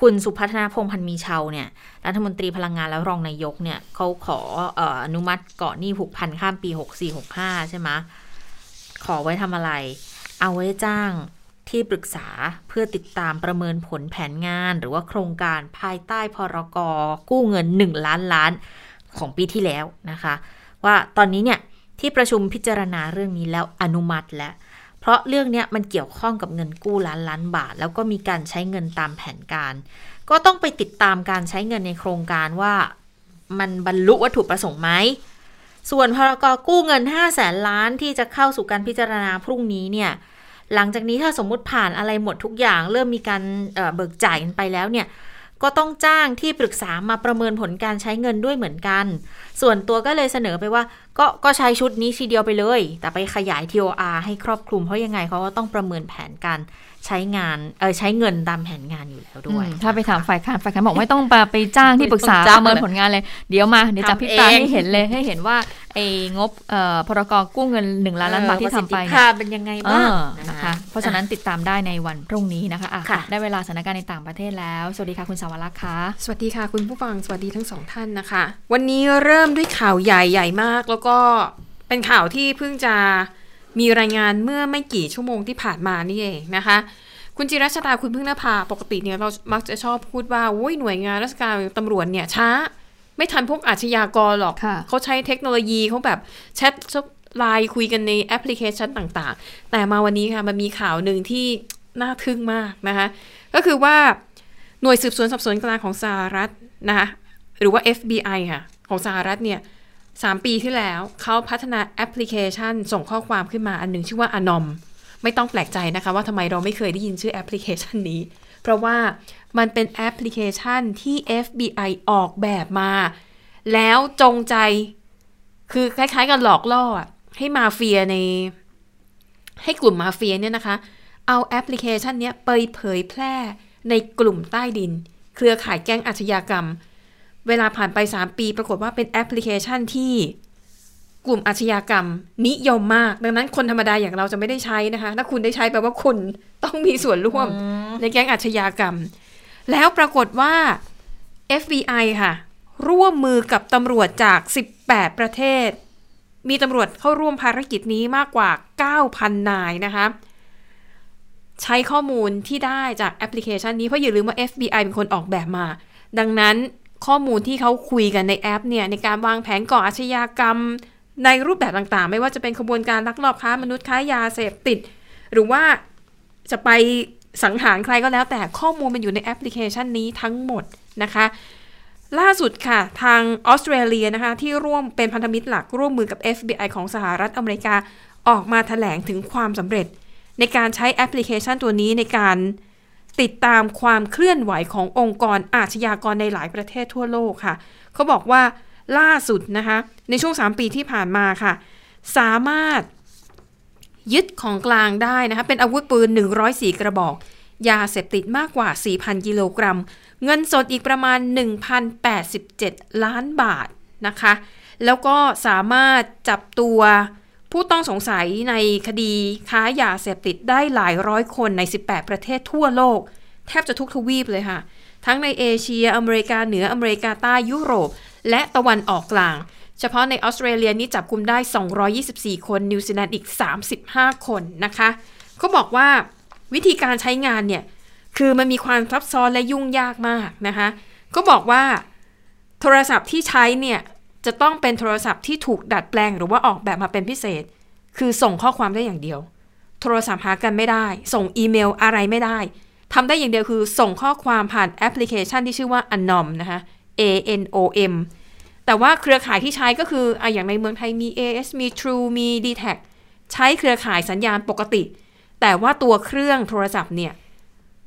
คุณสุพัฒนาพงพันธ์มีเชาเนี่ยรัฐมนตรีพลังงานแล้วรองนายกเนี่ยเขาขออนุมัติเกาะหนี้ผูกพันข้ามปี 6465 ใช่ไหมขอไว้ทำอะไร เอาไว้จ้างที่ปรึกษาเพื่อติดตามประเมินผลแผนงาน หรือว่าโครงการภายใต้พรกกู้เงิน 1 ล้านล้านของปีที่แล้วนะคะ ว่าตอนนี้เนี่ย ที่ประชุมพิจารณาเรื่องนี้แล้วอนุมัติแล้วเพราะเรื่องนี้มันเกี่ยวข้องกับเงินกู้ล้านล้านบาท แล้วก็มีการใช้เงินตามแผนการ ก็ต้องไปติดตามการใช้เงินในโครงการว่ามันบรรลุวัตถุประสงค์ไหมส่วนพรกกู้เงิน 5 0 0แสนล้านที่จะเข้าสู่การพิจารณาพรุ่งนี้เนี่ยหลังจากนี้ถ้าสมมุติผ่านอะไรหมดทุกอย่าง เริ่มมีการเบิกจ่ายกันไปแล้วเนี่ย ก็ต้องจ้างที่ปรึกษามาประเมินผลการใช้เงินด้วยเหมือนกัน ส่วนตัวก็เลยเสนอไปว่า ก็ก็ใช้ชุดนี้ทีเดียวไปเลย แต่ไปขยาย TOR ให้ครอบคลุมเพราะยังไงเขาก็ต้องประเมินแผนการ ใช้งานเออใช้เงินตามแผนงานอยู่แล้วด้วย ถ้าไปถามฝ่ายค้านฝ่ายค้านบอกไม่ต้องไปจ้างที่ปรึกษาประเมินผลงานเลย เดี๋ยวมาเดี๋ยวจะพิจารณาให้เห็นเลยให้เห็นว่าไอ้งบพรกกู้เงินหนึ่งล้านล้านบาทที่ทำไปเนี่ยเป็นยังไงบ้างนะคะเพราะฉะนั้นติดตามได้ในวันพรุ่งนี้นะคะะได้เวลาสถานการณ์ในต่างประเทศแล้ว สวัสดีค่ะคุณสาวรักษ์ค่ะสวัสดีค่ะคุณผู้ฟังสวัสดีทั้งสองท่านนะคะ วันนี้เริ่มด้วยข่าวใหญ่ใหญ่มากแล้วก็เป็นข่าวที่เพิ่งจะ มีรายงานเมื่อไม่กี่ชั่วโมงที่ผ่านมานี่เองนะคะ คุณจิรัชตาคุณพึ่งนภาปกติเนี่ยเรามักจะชอบพูดว่าโอ้ยหน่วยงานราชการตำรวจเนี่ยช้า ไม่ทันพวกอาชญากรหรอกเขาใช้เทคโนโลยีเขาแบบแชทไลน์คุยกันในแอปพลิเคชันต่างๆ แต่มาวันนี้ค่ะมันมีข่าวหนึ่งที่น่าทึ่งมากนะคะ ก็คือว่าหน่วยสืบสวนสอบสวนกลางของสหรัฐนะคะหรือว่า FBI ค่ะของสหรัฐเนี่ย สามปีที่แล้วเขาพัฒนาแอปพลิเคชัน ส่งข้อความขึ้นมาอันหนึ่งชื่อว่า Anom ไม่ต้องแปลกใจนะคะ ว่าทำไมเราไม่เคยได้ยินชื่อแอปพลิเคชันนี้ เพราะว่ามันเป็นแอปพลิเคชันที่ FBI ออกแบบมา แล้วจงใจ คือคล้ายๆกับหลอกล่อให้มาเฟียใน ให้กลุ่มมาเฟียเนี่ยนะคะ เอาแอปพลิเคชันนี้ไปเผยแพร่ในกลุ่มใต้ดิน เครือข่ายแก๊งอาชญากรรม เวลาผ่านไป 3 ปี ปรากฏว่าเป็นแอปพลิเคชันที่กลุ่มอาชญากรรม นิยมมาก ดังนั้นคนธรรมดาอย่างเราจะไม่ได้ใช้นะคะ ถ้าคุณได้ใช้แปลว่าคุณต้องมีส่วนร่วมในแก๊งอาชญากรรม แล้วปรากฏว่า FBI ค่ะ ร่วมมือกับตำรวจจาก 18 ประเทศ มีตำรวจเข้าร่วมภารกิจนี้มากกว่า 9,000 นายนะคะใช้ข้อมูลที่ได้จากแอปพลิเคชันนี้ เพราะอย่าลืมว่า FBI เป็นคนออกแบบมา ดังนั้น ข้อมูลที่เขาคุยกันในแอปเนี่ยในการวางแผนก่ออาชญากรรม ในรูปแบบต่างๆ ไม่ว่าจะเป็นขบวนการลักลอบค้ามนุษย์ค้ายาเสพติด หรือว่าจะไปสังหารใครก็แล้ว แต่ข้อมูลมันอยู่ในแอปพลิเคชันนี้ทั้งหมดนะคะ ล่าสุดค่ะ ทางออสเตรเลียนะคะ ที่ร่วมเป็นพันธมิตรหลักร่วมมือกับ FBI ของสหรัฐอเมริกาออกมาแถลงถึงความสำเร็จ ในการใช้แอปพลิเคชันตัวนี้ในการ ติดตามความเคลื่อนไหวขององค์กรอาชญากรในหลายประเทศทั่วโลกค่ะ เขาบอกว่าล่าสุดนะคะ ในช่วง 3 ปีที่ผ่านมาค่ะ สามารถยึดของกลางได้นะคะ เป็นอาวุธปืน 104 กระบอก ยาเสพติดมากกว่า 4,000 กิโลกรัม เงินสดอีกประมาณ 1,087 ล้านบาทนะคะ แล้วก็สามารถจับตัว ผู้ต้องสงสัยในคดีค้ายาเสพติดได้หลายร้อยคนใน 18 ประเทศทั่วโลก แทบจะทุกทวีปเลยค่ะ ทั้งในเอเชีย อเมริกาเหนืออเมริกาใต้ยุโรป และตะวันออกกลาง เฉพาะในออสเตรเลียนี้จับกุมได้ 224 คน นิวซีแลนด์อีก 35 คนนะคะเขาบอกว่าวิธีการใช้งานเนี่ย คือมันมีความซับซ้อนและยุ่งยากมากนะคะก็บอกว่าโทรศัพท์ที่ใช้เนี่ย จะต้องเป็นโทรศัพท์ที่ถูกดัดแปลงหรือว่าออกแบบมาเป็นพิเศษ คือส่งข้อความได้อย่างเดียว โทรศัพท์หากันไม่ได้ ส่งอีเมลอะไรไม่ได้ทำได้อย่างเดียวคือส่งข้อความผ่านแอปพลิเคชันที่ชื่อว่า Anom นะคะ A N O M แต่ว่าเครือข่ายที่ใช้ก็คืออย่างในเมืองไทยมี AIS มี True มี d t แทใช้เครือข่ายสัญญาณปกติ แต่ว่าตัวเครื่องโทรศัพท์เนี่ย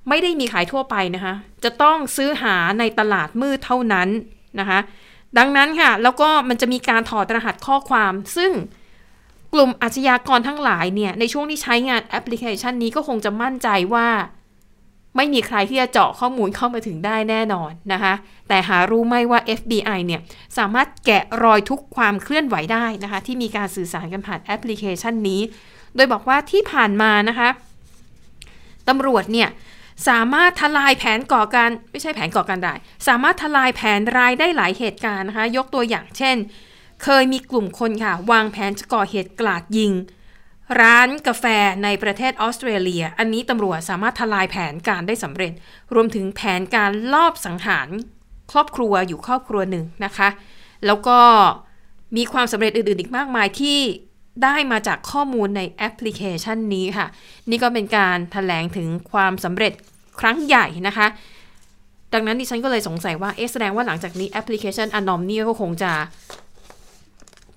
ไม่ได้มีขายทั่วไปนะคะ จะต้องซื้อหาในตลาดมืดเท่านั้นนะคะ ดังนั้นค่ะ แล้วก็มันจะมีการถอดรหัสข้อความ ซึ่งกลุ่มอาชญากรทั้งหลายเนี่ย ในช่วงที่ใช้งานแอปพลิเคชันนี้ก็คงจะมั่นใจว่า ไม่มีใครที่จะเจาะข้อมูลเข้ามาถึงได้แน่นอนนะคะ แต่หารู้ไหมว่า FBI เนี่ย สามารถแกะรอยทุกความเคลื่อนไหวได้นะคะ ที่มีการสื่อสารกันผ่านแอปพลิเคชันนี้ โดยบอกว่าที่ผ่านมานะคะตำรวจเนี่ย สามารถทลายแผนก่อการไม่ใช่แผนก่อการร้าย สามารถทลายแผนรายได้หลายเหตุการณ์นะคะ ยกตัวอย่างเช่น เคยมีกลุ่มคนค่ะ วางแผนจะก่อเหตุกลาดยิง ร้านกาแฟในประเทศออสเตรเลีย อันนี้ตำรวจสามารถทลายแผนการได้สำเร็จ รวมถึงแผนการลอบสังหาร ครอบครัวอยู่ครอบครัวหนึ่งนะคะ แล้วก็มีความสำเร็จอื่นๆอีกมากมายที่ ได้มาจากข้อมูลในแอปพลิเคชันนี้ค่ะ นี่ก็เป็นการถแถลงถึงความสำเร็จครั้งใหญ่นะคะ ดังนั้นดิฉันก็เลยสงสัยว่าเอ๊ะแสดงว่าหลังจากนี้แอปพลิเคชัน Anom นี่ก็คงจะ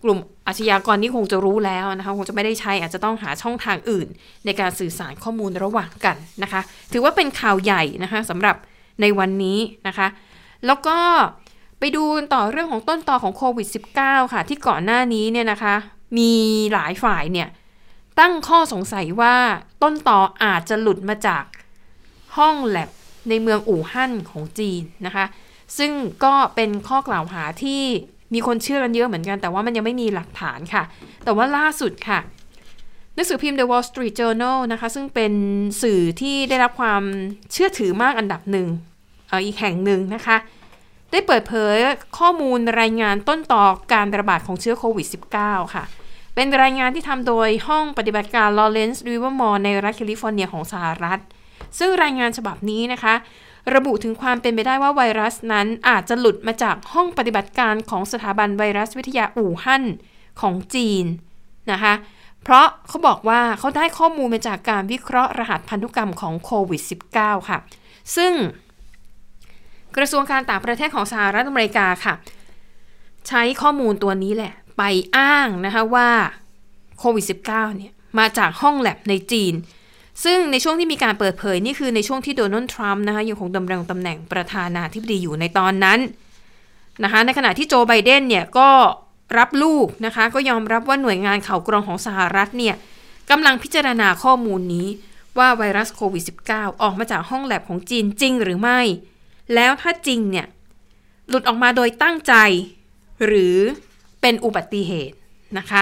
กลุ่มอาชญากรนี่คงจะรู้แล้วนะคะคงจะไม่ได้ใช้อาจจะต้องหาช่องทางอื่น ในการสื่อสารข้อมูลระหว่างกันนะคะ ถือว่าเป็นข่าวใหญ่นะคะสำหรับในวันนี้นะคะ แล้วก็ไปดูต่อเรื่องของต้นตอของโควิด -19 ค่ะ ที่ก่อนหน้านี้เนี่ยนะคะ มีหลายฝ่ายเนี่ย ตั้งข้อสงสัยว่าต้นตออาจจะหลุดมาจากห้องแลบในเมืองอู่ฮั่นของจีนนะคะ ซึ่งก็เป็นข้อกล่าวหาที่มีคนเชื่อกันเยอะเหมือนกัน แต่ว่ามันยังไม่มีหลักฐานค่ะ แต่ว่าล่าสุดค่ะหนังสือพิมพ์ The Wall Street Journal นะคะ ซึ่งเป็นสื่อที่ได้รับความเชื่อถือมากอันดับหนึ่งออีกแห่งหนึ่งนะคะ ได้เปิดเผยข้อมูลรายงานต้นต่อการระบาดของเชื้อโควิด -19 ค่ะ เป็นรายงานที่ทำโดยห้องปฏิบัติการ Lawrence Livermore ในรัฐแคลิฟอร์เนียของสหรัฐ ซึ่งรายงานฉบับนี้นะคะ ระบุถึงความเป็นไปได้ว่าไวรัสนั้นอาจจะหลุดมาจากห้องปฏิบัติการของสถาบันไวรัสวิทยาอู่ฮั่นของจีนนะคะ เพราะเขาบอกว่าเขาได้ข้อมูลมาจากการวิเคราะห์รหัสพันธุกรรมของโควิด -19 ค่ะ ซึ่งกระทรวงการต่างประเทศของสหรัฐอเมริกาค่ะ ใช้ข้อมูลตัวนี้แหละ ไปอ้างนะคะว่าโควิด -19 เนี่ยมาจากห้องแลบในจีน ซึ่งในช่วงที่มีการเปิดเผยนี่คือในช่วงที่โดนัลด์ทรัมป์นะคะยังคงดำรงตำแหน่งประธานาธิบดีอยู่ในตอนนั้นนะคะในขณะที่โจไบเดนเนี่ยก็รับลูกนะคะก็ยอมรับว่าหน่วยงานข่าวกรองของสหรัฐเนี่ยกำลังพิจารณาข้อมูลนี้ว่าไวรัสโควิด -19 ออกมาจากห้องแลบของจีนจริงหรือไม่ แล้วถ้าจริงเนี่ยหลุดออกมาโดยตั้งใจ หรือ เป็นอุบัติเหตุนะคะ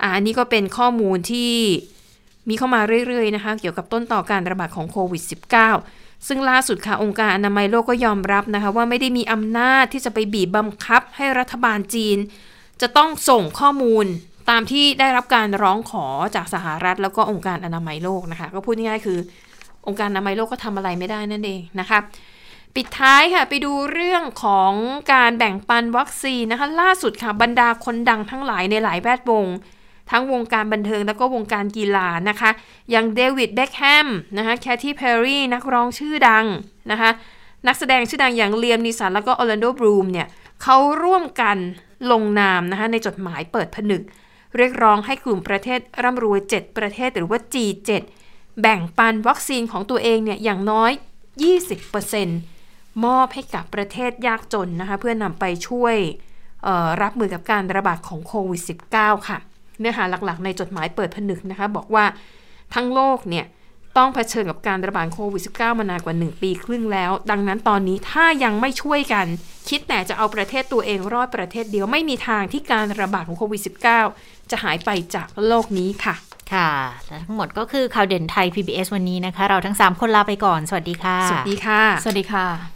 อ่าอันนี้ก็เป็นข้อมูลที่มีเข้ามาเรื่อยๆนะคะ เกี่ยวกับต้นต่อการระบาดของโควิด -19 ซึ่งล่าสุดค่ะ องค์การอนามัยโลกก็ยอมรับนะคะ ว่าไม่ได้มีอำนาจที่จะไปบีบบังคับให้รัฐบาลจีน จะต้องส่งข้อมูลตามที่ได้รับการร้องขอจากสหรัฐ แล้วก็องค์การอนามัยโลกนะคะ ก็พูดง่ายๆคือ องค์การอนามัยโลกก็ทำอะไรไม่ได้นั่นเองนะคะ ปิดท้ายค่ะไปดูเรื่องของการแบ่งปันวัคซีนนะคะล่าสุดค่ะบรรดาคนดังทั้งหลายในหลายแวดวง ทั้งวงการบันเทิงแล้วก็วงการกีฬานะคะอย่างเดวิดเบคแฮมนะคะแคทตี้เพอร์รี่นักร้องชื่อดังนะคะนักแสดงชื่อดังอย่างเลียมนีสันแล้วก็ออร์แลนโดบลูมเนี่ยเขาร่วมกันลงนามนะคะในจดหมายเปิดผนึก เรียกร้องให้กลุ่มประเทศร่ำรวย 7 ประเทศหรือว่า G7 แบ่งปันวัคซีนของตัวเองเนี่ยอย่างน้อย 20% มอบให้กับประเทศยากจนนะคะเพื่อนำไปช่วยรับมือกับการระบาดของโควิด -19 ค่ะ เนื้อหาหลักๆ ในจดหมายเปิดผนึกนะคะ บอกว่าทั้งโลกเนี่ยต้องเผชิญกับการระบาดโควิด -19 มานานกว่า 1 ปีครึ่งแล้ว ดังนั้นตอนนี้ถ้ายังไม่ช่วยกัน คิดแต่จะเอาประเทศตัวเองรอดประเทศเดียวไม่มีทางที่การระบาดของโควิด -19 จะหายไปจากโลกนี้ค่ะ ค่ะและทั้งหมดก็คือข่าวเด่นไทย PBS วันนี้นะคะ เราทั้ง 3 คนลาไปก่อน สวัสดีค่ะ สวัสดีค่ะ สวัสดีค่ะ